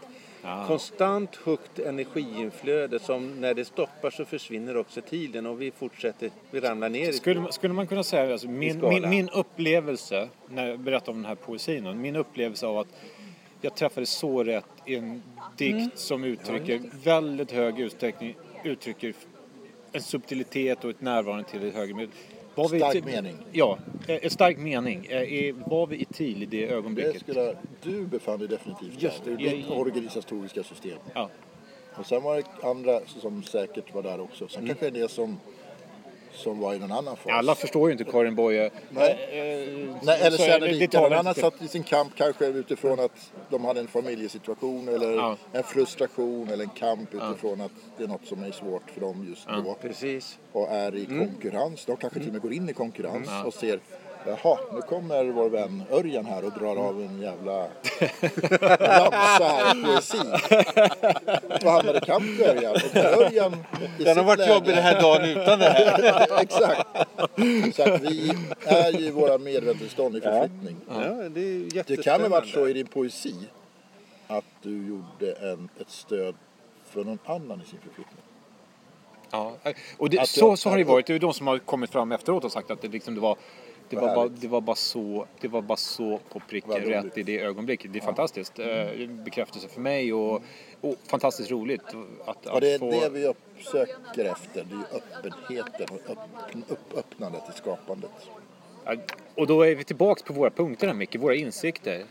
Ja. konstant högt energiinflöde som när det stoppar så försvinner också tiden och vi fortsätter, vi ramlar ner i skulle, man- skulle man kunna säga, alltså, min, min, min upplevelse, när jag berättar om den här poesin, min upplevelse av att jag träffade så rätt i en dikt Mm. som uttrycker väldigt hög utsträckning, uttrycker en subtilitet och ett närvarande till ett högre med. Var vi Stark ti- mening. Ja, eh, en stark mening. Eh, Var vi i TIL i det Det ögonblicket? skulle, du befann dig definitivt Just där. det. Det är ditt organisatoriska system. Ja. Och sen var det andra som säkert var där också. Sen kanske det är det som, som var i någon annan fas. Alla förstår ju inte Karin Boye. Nej. Eh, Nej, eller så är känner lika. Någon annan satt i sin kamp kanske utifrån att de hade en familjesituation eller Ja. en frustration eller en kamp utifrån att det är något som är svårt för dem just då. Precis. och är i konkurrens. De kanske till och med går in i konkurrens och ser Jaha, nu kommer vår vän Örjan här och drar av en jävla ramsa här poesi. Och hamnar i kamp med Örjan. Och Örjan Den har varit läge- jobbig den här dagen utan det här. Exakt. Så att vi är ju i våra medvetandestånd i förflyttning. Ja, det är Det kan ha varit så i din poesi att du gjorde en, ett stöd för någon annan i sin förflyttning. Ja, och det, så, jag- så har det varit. Det är ju de som har kommit fram efteråt och sagt att det, liksom, det var Det var, bara, det, var bara så, det var bara så på pricken rätt i det ögonblicket. Det är fantastiskt. Eh, Bekräftelse för mig och, och fantastiskt roligt att, Och det är att få... det vi uppsöker efter. Det är öppenheten och öpp, upp, öppnandet i skapandet. Ja, Och då är vi tillbaks på våra punkter här Micke, våra insikter.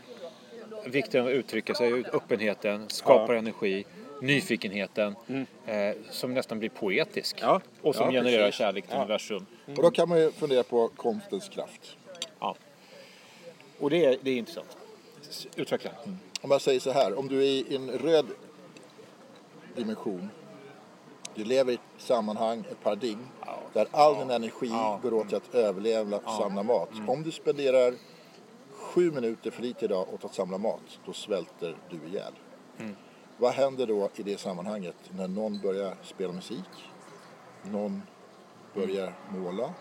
Vikten av att uttrycka sig, öppenheten, skapar energi, nyfikenheten eh, som nästan blir poetisk. Ja. Och som Ja, genererar precis. kärlek till universum. Och då kan man ju fundera på konstens kraft. Ja. Och det är, det är intressant. Utveckla. Om jag säger så här, om du är i en röd dimension, du lever i ett sammanhang, ett paradigm, där all din energi går åt till att överleva, samla mat. Om du spenderar sju minuter för lite idag åt att samla mat, då svälter du ihjäl. Vad händer då i det sammanhanget när någon börjar spela musik, någon börjar måla,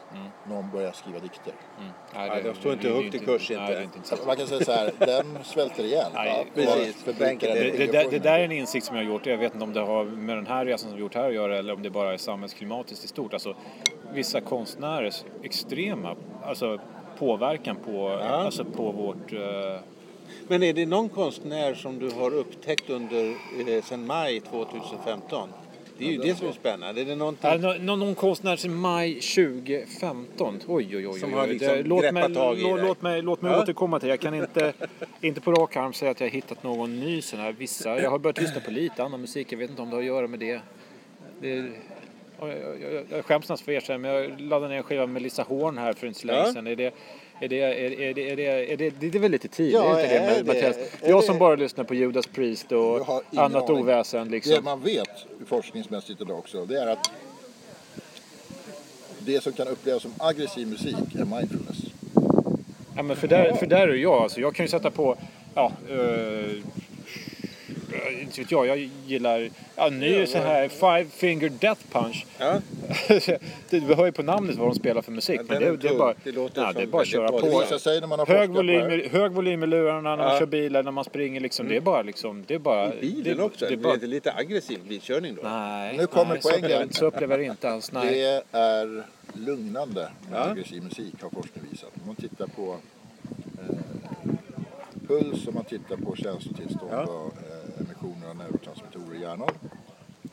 någon börjar skriva dikter? Nej, de står inte högt i kurs Nej, inte. det är inte. Man kan säga så här, den svälter ihjäl. Nej, precis. Det- Det, det, det där är en insikt som jag har gjort. Jag vet inte om det har med den här resan som vi gjort här att göra eller om det bara är samhällsklimatet i stort. Alltså, vissa konstnärers extrema alltså, påverkan på, alltså, på vårt... Men är det någon konstnär som du har upptäckt under eh, sedan maj 2015? Det är ju det som är spännande. Är det någonting? Ja, nå- nå- någon konstnär sedan maj 2015. Oj, oj, oj. Som har liksom Det- låt, mig, tag i lå- dig. låt mig, låt mig Ja. återkomma till Jag kan inte, inte på rak arm säga att jag har hittat någon ny sån här. Vissa, jag har börjat lyssna på lite annan musik. Jag vet inte om det har att göra med det. det ja, jag, jag, jag skäms nästan för erkänna men jag laddade ner en skiva med Lisa Horn här för inte så länge Ja. sedan. Är det, är det, är, är det, är det, är det, det är väl lite tidigt? Ja, är det, är det- Mattias? Jag det- som bara lyssnar på Judas Priest och annat aning. oväsen Det liksom. man vet forskningsmässigt idag också, det är att det som kan upplevas som aggressiv musik är mindfulness. Ja, men för där, för där är jag. Alltså, jag kan ju sätta på... Ja, eh, inte vet jag. Jag gillar... Ja, ny så här Five Finger Death Punch. Ja. det, vi hör ju på namnet vad de spelar för musik. Ja, men det, är det är bara, Det låter ja, det är bara att köra Det på. Hög det volym, hög volym i lurarna när man kör bil eller när man springer. Liksom. Det är bara liksom... Det är bara, I bilen det, också? Det Det är bara, blir lite aggressiv bilkörning då? nej, Nu kommer nej, poängen. så upplever jag det inte alls. Nej. Det är lugnande med Ja. aggressiv musik har forskning visat. Om man tittar på eh, puls och man tittar på känslotillstånd Ja. och eh, emissioner av neurotransmittorer i hjärnan.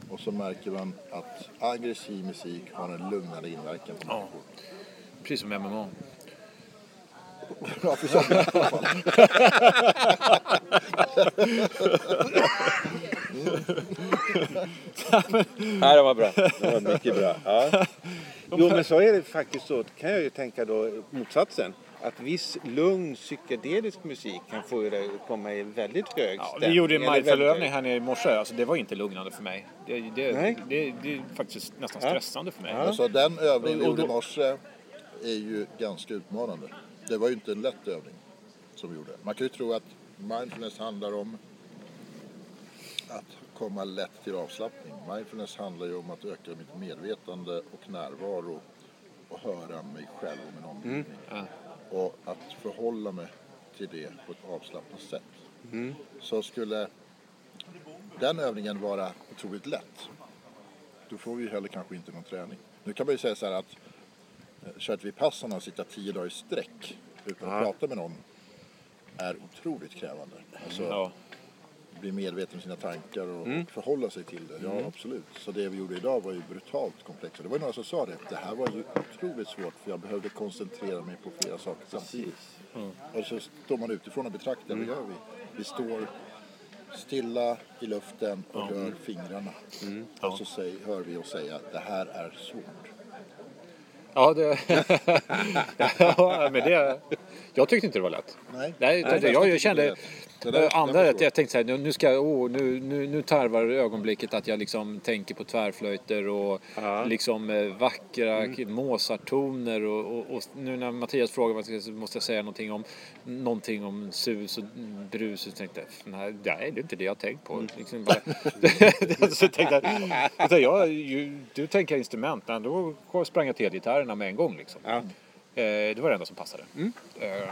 Och så märker man att aggressiv musik har en lugnande inverkan på Ja. människor. Precis som MMA. Ja, för somliga i alla fall. Ja, det var bra. Det var mycket bra. Ja. Jo, men så är det faktiskt så. kan jag ju tänka då motsatsen. Att viss lugn psykedelisk musik kan få dig att komma i väldigt hög Ja, vi gjorde en mindful-övning här nere i morse. Alltså, det var inte lugnande för mig. Det, det, Nej. det, det är faktiskt nästan Ja. stressande för mig. Ja. Alltså den övningen vi gjorde i morse är ju ganska utmanande. Det var ju inte en lätt övning som vi gjorde. Man kan ju tro att mindfulness handlar om att komma lätt till avslappning. Mindfulness handlar ju om att öka mitt medvetande och närvaro och höra mig själv och min omgivning. Ja. Och att förhålla mig till det på ett avslappnat sätt. Så skulle den övningen vara otroligt lätt då får vi heller kanske inte någon träning. Nu kan man ju säga så här att eh, kört Vipassana och sitta tio dagar i sträck utan att Ja. prata med någon är otroligt krävande. Alltså Ja. Bli medveten om sina tankar och Mm. förhålla sig till det. Ja, absolut. Så det vi gjorde idag var ju brutalt komplext. Och Det var ju några som sa det. Det här var ju otroligt svårt för jag behövde koncentrera mig på flera saker samtidigt. Och så står man utifrån och betraktar. Mm. Vad gör vi? Vi står stilla i luften och rör fingrarna. Mm. Och så säger, hör vi oss säga det här är svårt. Ja, det... ja, men det... Jag tyckte inte det var lätt. Nej, Nej, utan det, jag, jag kände... Där- det andra svårt. jag tänkte så här, nu, ska jag, oh, nu, nu, nu tarvar ögonblicket att jag liksom tänker på tvärflöjter och Ja. liksom eh, vackra Mozart-toner och, och, och nu när Mattias frågar vad jag måste jag säga någonting om någonting om sus och brus så tänkte nej det är inte det jag har tänkt på. Liksom bara, så tänkte jag, jag, ju, du tänker instrument, men då sprang jag till gitarrerna med en gång liksom. Ja. Eh, det var det enda som passade. Eh,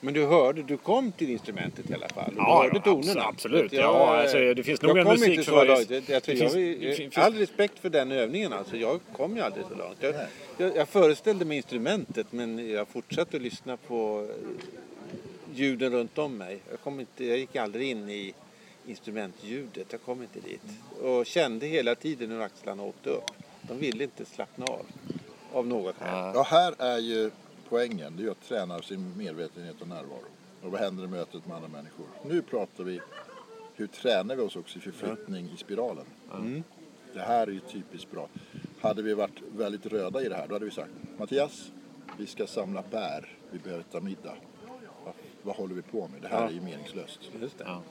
Men du hörde, du kom till instrumentet i alla fall? Och Ja, du hörde tonerna? absolut. Jag- Ja, alltså, det finns nog jag en musik inte för varje-. Jag, jag, det jag, finns- jag, det finns- all respekt för den övningen alltså. Jag kom ju aldrig så långt. Jag, jag, jag föreställde mig instrumentet men jag fortsatte att lyssna på eh, ljuden runt om mig. Jag, kom inte, jag gick aldrig in i instrumentljudet. Jag kom inte dit. Och kände hela tiden hur axlarna åkte upp. De ville inte slappna av. Av något skäl. Ja, här är ju poängen. Det är att träna sin medvetenhet och närvaro. Och vad händer i mötet med andra människor? Nu pratar vi hur tränar vi oss också i förflyttning i spiralen. Det här är ju typiskt bra. Hade vi varit väldigt röda i det här, då hade vi sagt Mattias, vi ska samla bär. Vi behöver ta middag. Vad, vad håller vi på med? Det här Ja. är ju meningslöst. Just det. Ja.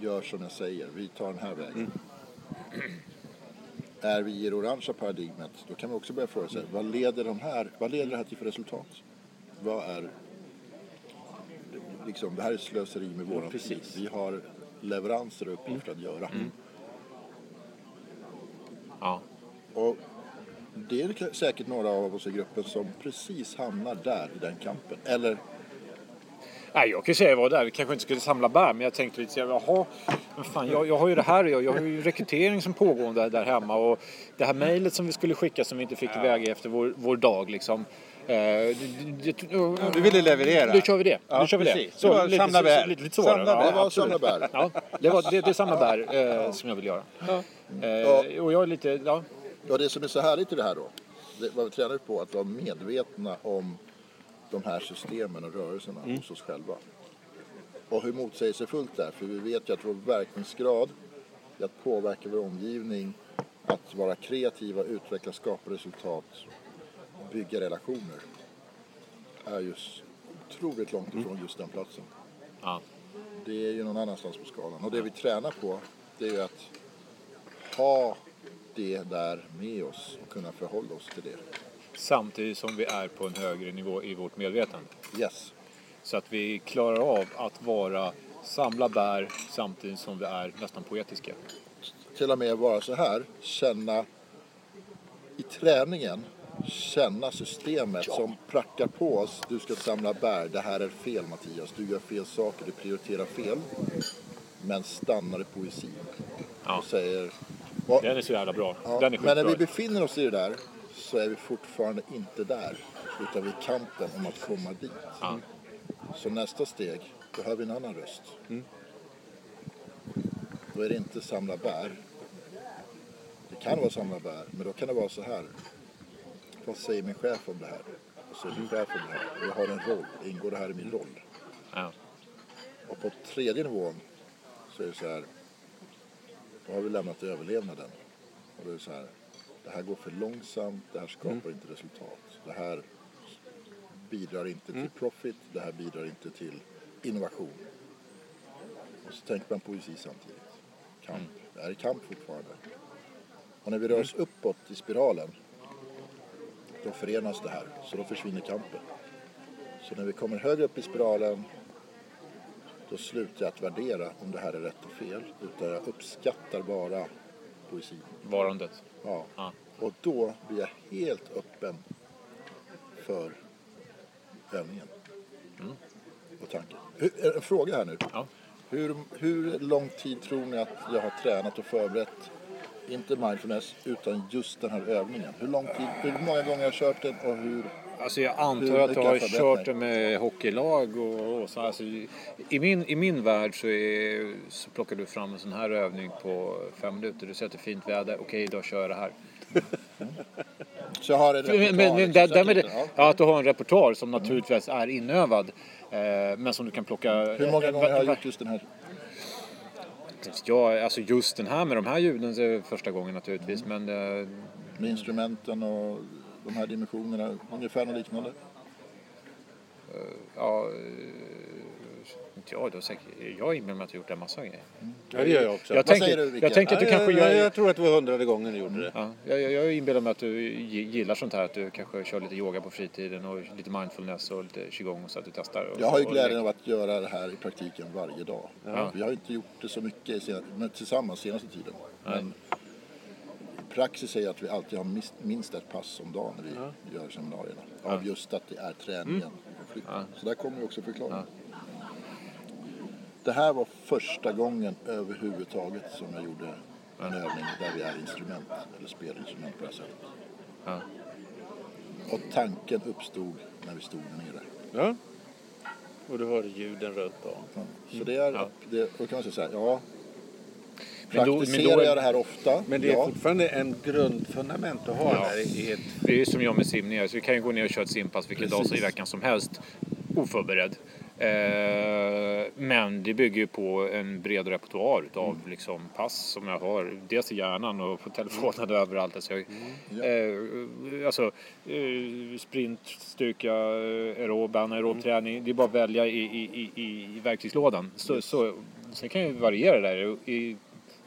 Gör som jag säger, vi tar den här vägen. Är vi i det orangea paradigmet, då kan vi också börja fråga sig, vad leder, de här, vad leder det här till för resultat? Vad är, liksom, det här är slöseri med våran tid. precis. Vi har leveranser och uppgifter att göra. Ja. Och det är säkert några av oss i gruppen som precis hamnar där i den kampen. Eller Nej, jag kan ju säga vad där. Vi kanske inte skulle samla bär, men jag tänkte lite så jaha, men fan, jag, jag har ju det här jag, jag har ju rekrytering som pågående där hemma och det här mejlet som vi skulle skicka som vi inte fick iväg efter vår, vår dag liksom. Eh, det, det, det, Du ville leverera. Då kör vi det. Ja, då kör vi det. precis. Det var samla så, bär. så, lite, lite så det. Samla Ja, bär. det var samla bär. Ja, det, var, det, det är samma bär eh, som jag vill göra. Eh, och jag är lite, ja, Och det som är så härligt i det här då, det, vad vi tränar på att vara medvetna om de här systemen och rörelserna hos oss själva. Och hur motsägelsefullt det är, för vi vet ju att vår verkningsgrad i att påverka vår omgivning, att vara kreativa, utveckla, skapa resultat, bygga relationer, är just otroligt långt ifrån just den platsen. ja. Det är ju någon annanstans på skalan. Och det vi tränar på, det är ju att ha det där med oss och kunna förhålla oss till det. Samtidigt som vi är på en högre nivå i vårt medvetande. Yes. Så att vi klarar av att vara samla bär samtidigt som vi är nästan poetiska. Till och med vara så här, känna i träningen, känna systemet som prackar på oss. Du ska samla bär, det här är fel Mattias, du gör fel saker, du prioriterar fel. Men stannar i poesin Ja. och säger... Och, Den är så jävla bra. ja, men när vi befinner oss i det där så är vi fortfarande inte där. Utan vi i kampen om att komma dit. Ja. Så nästa steg, då hör vi en annan röst. Då är det inte samla bär. Det kan vara samla bär, men då kan det vara så här. Vad säger min chef om det här? Vad säger min chef om det här? Jag har en roll, ingår det här i min roll? Ja. Och på tredje nivån så är det så här. Då har vi lämnat överlevnaden. Och då är det så här. Det här går för långsamt, det här skapar inte resultat. Det här bidrar inte till profit, det här bidrar inte till innovation. Och så tänker man poesi samtidigt. Kamp. Det här är kamp fortfarande. Och när vi rör oss uppåt i spiralen då förenas det här, så då försvinner kampen. Så när vi kommer högre upp i spiralen då slutar jag att värdera om det här är rätt och fel. Utan jag uppskattar bara poesin. Varandet. Ja. Ja. Och då blir jag helt öppen för övningen. Och tanken. Hur- En fråga här nu. Ja. Hur, hur lång tid tror ni att jag har tränat och förberett, inte mindfulness, utan just den här övningen? Hur lång tid, hur många gånger har jag kört den och hur? Alltså jag antar att du har kört det med hockeylag och, och så. Alltså, i, min, I min värld så, är, så plockar du fram en sån här övning på fem minuter. Du sätter fint väder. Okej, idag kör jag det här. Så jag har en repertoar, men, men liksom, där, så där jag med det, tänkte, ja, att du har en repertoar som naturligtvis är inövad. Eh, men som du kan plocka... Hur många gånger har jag gjort just den här? Ja, alltså just den här med de här ljuden så är det första gången naturligtvis. Men eh, Med instrumenten och de här dimensionerna, ungefär något liknande? ja... inte jag, då säkert, jag inbillar mig att du gjort en massa grejer. Ja, det gör jag också. Jag Vad tänkte, säger du, Rickard? jag tänkte att du Ja, kanske jag, jag, jag tror att det var hundrade gången du gjorde det. Ja, jag, jag, inbillar mig att du gi- gillar sånt här, att du kanske kör lite yoga på fritiden och lite mindfulness och lite qigong så att du testar. Och, Jag har ju och- glädjen av att göra det här i praktiken varje dag. Ja. Vi har inte gjort det så mycket men tillsammans senaste tiden. Men praxis säger att vi alltid har minst, ett pass om dagen när vi gör seminarierna. Av just att det är träningen. förflyttning. Så där kommer ju också förklaringen. Det här var första gången överhuvudtaget som jag gjorde en övning där vi är instrument, eller spelinstrument på det här sättet. Ja. Och tanken uppstod när vi stod där nere. Ja. Och du hörde ljuden runt om. Så det är, Ja. det, då kan man säga så här, ja. Men då- men Praktiserar då är- jag det här ofta? Men det är ja. fortfarande en grundfundament att ha Ja. där i ett... Det är som jag med simningar, så vi kan ju gå ner och köra ett simpass vilken dag i veckan som helst. Oförberedd. Eh, men det bygger ju på en bred repertoar utav Mm. liksom, pass som jag har. Dels i hjärnan och på telefonen och överallt. Alltså, jag, Mm. eh, alltså eh, sprint, styrka, eh, aerob, anaerob träning. Det är bara att välja i, i, i, i verktygslådan. Så, så, sen kan ju variera där. I,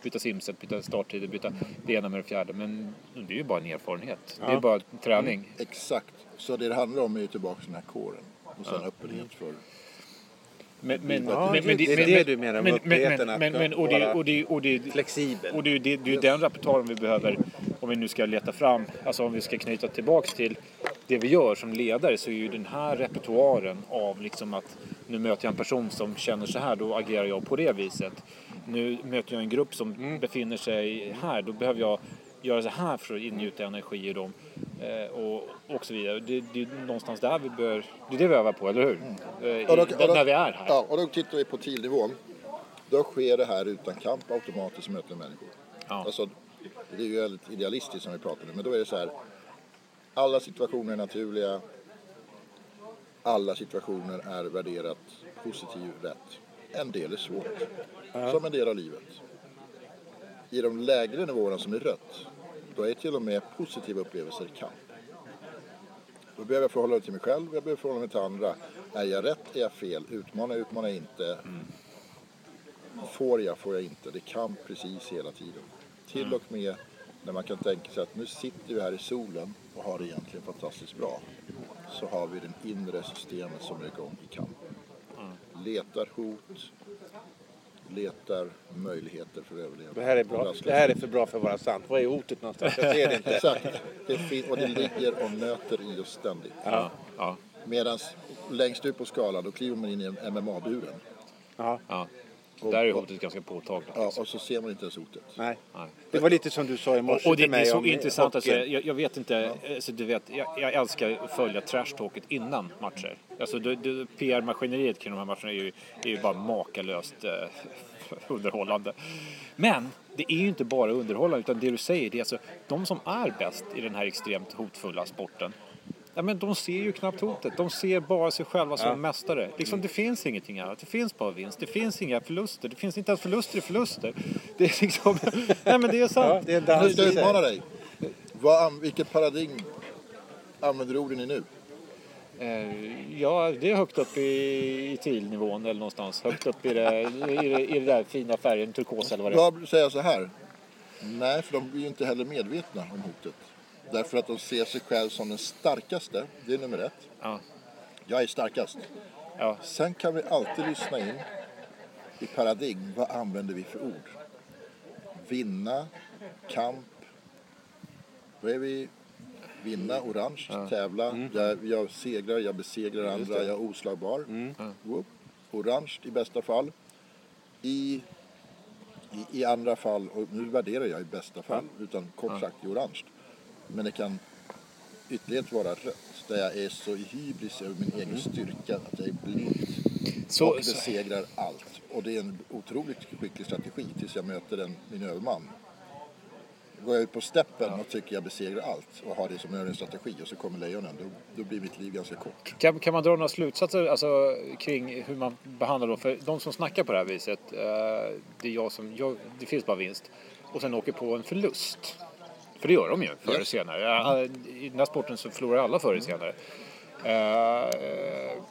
byta simset, byta starttider, byta det ena med det fjärde. Men det är ju bara en erfarenhet. Det är bara träning. Exakt. Så det det handlar om är ju tillbaka till den här kåren. Och sen öppenhet för... Men, men, Ja, men, men, det är men- det du menar med öppenheten, att men, och, det, och, det, och, det, Flexibel. och det, det, det är den repertoaren vi behöver om vi nu ska leta fram, alltså om vi ska knyta tillbaks till det vi gör som ledare så är ju den här repertoaren av liksom att nu möter jag en person som känner så här, då agerar jag på det viset. Nu möter jag en grupp som Mm. befinner sig här, då behöver jag göra så här för att ingjuta energi i dem. Eh, och, och så vidare. Det, det är någonstans där vi bör, det är det vi övar på, eller hur? Eh, i, Och då- och då- när vi är här. Ja, och då tittar vi på TIL-nivån. Då sker det här utan kamp automatiskt möter människor. Ja. Alltså, det är ju väldigt idealistiskt som vi pratar nu, men då är det så här. Alla situationer är naturliga. Alla situationer är värderat positiv rätt. En del är svårt, som en del av livet. I de lägre nivåerna som är rött, då är till och med positiva upplevelser kamp. Då behöver jag förhålla mig till mig själv, jag behöver förhålla mig till andra. Är jag rätt, är jag fel? Utmanar jag, utmanar jag inte? Får jag, får jag inte? Det kamp precis hela tiden. Till och med när man kan tänka sig att nu sitter vi här i solen och har det egentligen fantastiskt bra. Så har vi det inre systemet som är igång i kamp. Letar hot, letar möjligheter för att överleva. Det här är bra. Det här är för bra för att vara sant. Var är hotet någonstans? Jag ser det inte. Exakt. Det och det ligger och nöter i oss ständigt. Ja, ja, Medan längst ut på skalan då kliver man in i MMA-buren. Ja, ja. Där är hotet ganska påtagligt. Ja, och så ser man inte ens hotet. nej. Nej. Det var lite som du sa i morse Och det, till det är mig så om intressant. Alltså, hockeyn. jag, jag vet inte, alltså, du vet, jag, jag älskar att följa trashtalket innan matcher. Alltså, PR-maskineriet kring de här matcherna är ju, är ju bara makalöst eh, underhållande. Men det är ju inte bara underhållande utan det du säger det är alltså de som är bäst i den här extremt hotfulla sporten Ja, men de ser ju knappt hotet. De ser bara sig själva som mästare. Liksom, det finns ingenting annat. Det finns bara vinst. Det finns inga förluster. Det finns inte ens förluster i förluster. Det är liksom... Nej, men det är sant. Ja, det är Nu ska jag utmana dig. Vad, vilket paradigm använder orden i nu? Eh, Ja, det är högt upp i, i TIL-nivån eller någonstans. Högt upp i det, i det, i det där fina färgen, turkos eller vad det är. Jag säger så här. Nej, för de blir ju inte heller medvetna om hotet. Därför att de ser sig själv som den starkaste. Det är nummer ett. Ja, Jag är starkast. ja, Sen kan vi alltid lyssna in i paradigm. Vad använder vi för ord? Vinna, kamp. Vad är vi? Vinna, orange, tävla. Jag, jag segrar, jag besegrar andra, jag är oslagbar. Whoop. Orange i bästa fall. I, i, I andra fall, och nu värderar jag i bästa fall, utan kort sagt i orange. Men det kan ytterlighet vara rött, där jag är så i hybris över min egen styrka att jag är blind Så- och besegrar allt. Och det är en otroligt skicklig strategi tills jag möter en, min överman. Går jag ut på steppen och tycker jag besegrar allt och har det som en strategi och så kommer lejonen, då, då blir mitt liv ganska kort. Kan, kan man dra några slutsatser alltså, kring hur man behandlar då? För de som snackar på det här viset, eh, det är jag som, jag, det finns bara vinst. Och sen åker på en förlust. För det gör de ju förr eller senare. Ja, I den här sporten så förlorar alla förr eller senare. Eh,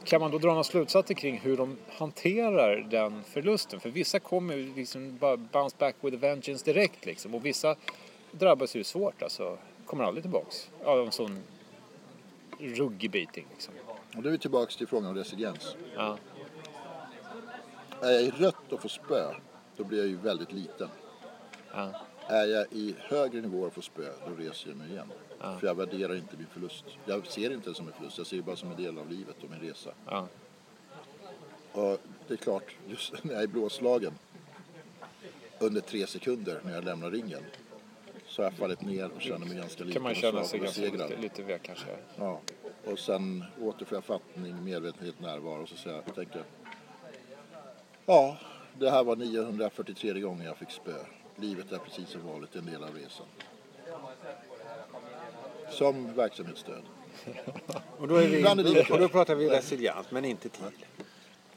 kan man då dra några slutsatser kring hur de hanterar den förlusten? För vissa kommer ju liksom bara bounce back with a vengeance direkt liksom. Och vissa drabbas ju svårt alltså. Kommer aldrig tillbaks av en sån ruggig beating liksom. Och då är vi tillbaka till frågan om resiliens. Ja. Är jag i rött och får spö, då blir jag ju väldigt liten. Ja. Är jag i högre nivåer och får spö, då reser jag mig igen. För jag värderar inte min förlust. Jag ser inte det som en förlust, jag ser det bara som en del av livet och min resa. Ja. Och det är klart, just när jag är blåslagen under tre sekunder när jag lämnar ringen så har jag fallit ner och känner mig ganska liten kan man känna sig ganska lite, lite vek kanske. Ja. Och sen återfår jag fattning, medvetenhet, närvaro och så säger jag, tänker Ja, det här var 943 gången jag fick spö. Livet är precis som vanligt en del av resan. Som verksamhetsstöd. Och då, är vi, och då pratar vi resiliens, men inte tid.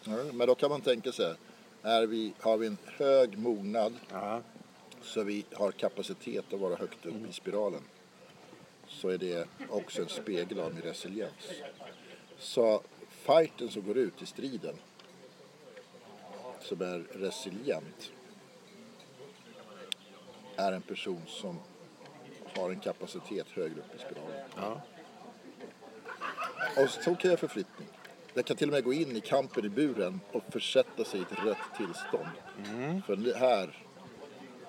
Ja, Men då kan man tänka sig, är vi, har vi en hög mognad Ja. så vi har kapacitet att vara högt upp i spiralen så är det också en spegel av min resiliens. Så fighten som går ut i striden som är resilient är en person som har en kapacitet högre upp i spiralen. Ja. Och så kan jag förflyttning. Jag kan till och med gå in i kampen i buren och försätta sig i ett rätt tillstånd. För det här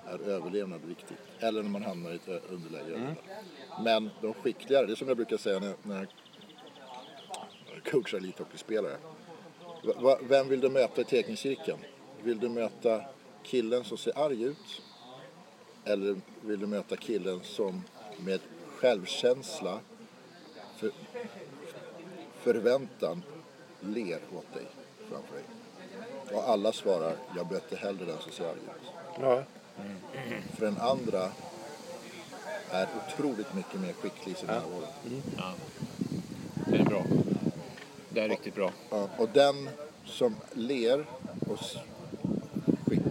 är överlevnad viktigt. Eller när man hamnar i ett underläge. Men de skickligare, det är som jag brukar säga när, när jag coachar elithockeyspelare. Vem vill du möta i teckningscirkeln? Vill du möta killen som ser arg ut? Eller vill du möta killen som med självkänsla för, förväntan ler åt dig framför dig. Och alla svarar, jag möter hellre den som ser arg ut. Ja. För den andra är otroligt mycket mer skicklig i sin närvaro. Det är bra. Det är riktigt bra. Ja, och den som ler och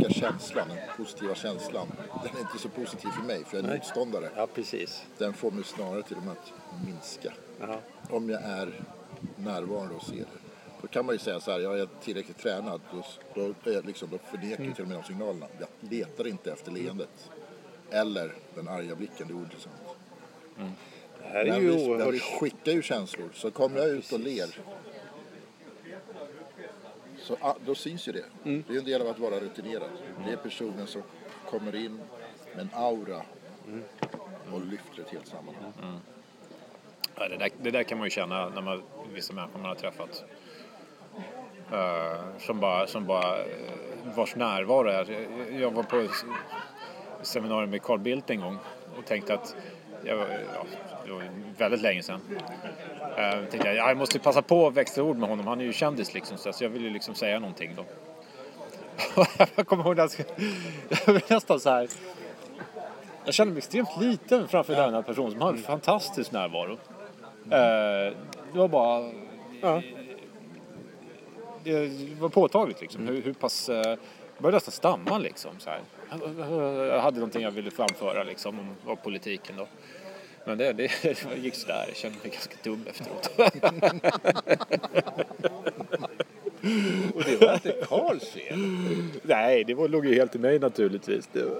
s- skickar känslan, den positiva känslan, den är inte så positiv för mig för jag är motståndare. ja, precis. Den får mig snarare till och med att minska. Ja. Om jag är närvarande och ser det. Då kan man ju säga så här, jag är tillräckligt tränad. Då, då, är jag liksom, då förnekar jag till och med de signalerna. Jag letar inte efter leendet. Eller den arga blicken, det är ointressant. Det här är När ju vi, när vi oerhört... skickar ju känslor, så kommer jag ut och ler. Så ah, då syns ju det. Mm. Det är en del av att vara rutinerad. Det är personen som kommer in med en aura Mm. och lyfter ett helt sammanhang. Mm. Ja, det, där, det där kan man ju känna när man, vissa människor man har träffat. Uh, som bara, som bara uh, vars närvaro är. Jag- Jag var på ett seminarium med Carl Bildt en gång och tänkte att jag, ja, det var väldigt länge sedan. Uh, tänkte jag, ja, jag måste passa på att växla ord med honom. Han är ju kändis liksom så jag vill ju liksom säga någonting då. jag kommer ihåg att jag var nästan så här. Jag kände mig extremt liten framför denna person som hade en fantastisk närvaro. Eh, det var bara... Ja. Det var påtagligt liksom. Hur, hur pass... eh, Jag började nästan stamma liksom. Så här. Jag hade någonting jag ville framföra liksom om, om politiken då. Men det, det, det gick sådär. Jag kände mig ganska dum efteråt. Och det var inte Karls fel. Nej, det var, låg ju helt i mig naturligtvis. Det var...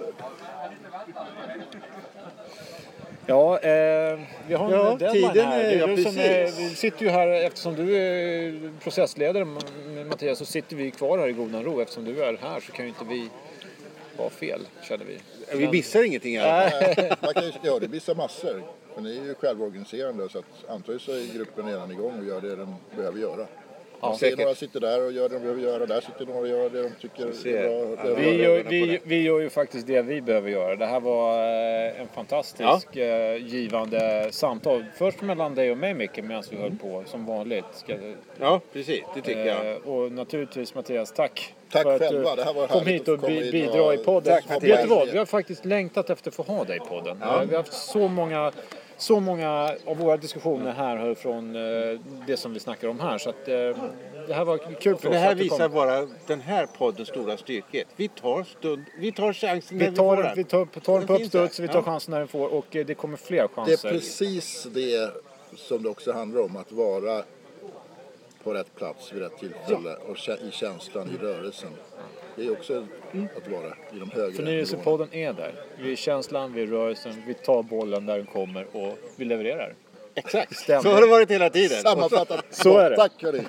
Ja, eh, vi har en Ja, deadline tiden här. är- ja, som är, vi sitter ju här, eftersom du är processledare Mattias, så sitter vi kvar här i godan ro. Eftersom du är här så kan ju inte vi vara fel, känner vi. Vi missar ingenting här. Nej, Man kan ju, ja, det missar massor. Men ni är ju självorganiserande så att antagligen så är gruppen redan igång och gör det den behöver göra. Man ser säkert. några sitter där och gör det de behöver göra. Där sitter några och gör det de tycker ser. är bra. Ja, Vi gör, vi, vi gör ju faktiskt det vi behöver göra. Det här var eh, en fantastisk eh, givande samtal. Först mellan dig och mig Micke medan vi höll på som vanligt. Ja, precis. Det tycker jag. Eh, och naturligtvis Mattias, tack. Tack för att själva. du kom härligt hit och bi- bidra och- i podden. Tack, Vet Mattias. du vad? Vi har faktiskt längtat efter att få ha dig i podden. Eh, Vi har haft så många, så många av våra diskussioner här hör från eh, det som vi snackar om här. Så att, eh, det här var kul för oss det här visar bara den här poddens stora styrka. Vi tar, stund, vi tar chansen när Vi vi tar, får den, vi tar, tar den på uppstuds, vi tar Ja. chansen när den får och eh, det kommer fler Det är chanser. precis det som det också handlar om. Att vara på rätt plats vid rätt tillfälle och kä- i känslan, i rörelsen. Det är också att vara i de högre. Förnyelsepodden är där. Vi är känslan, vi är rörelsen, vi tar bollen där den kommer och vi levererar. Exakt. Stämmer. Så har det varit hela tiden. Sammanfattat. Så är det. Tack hörni.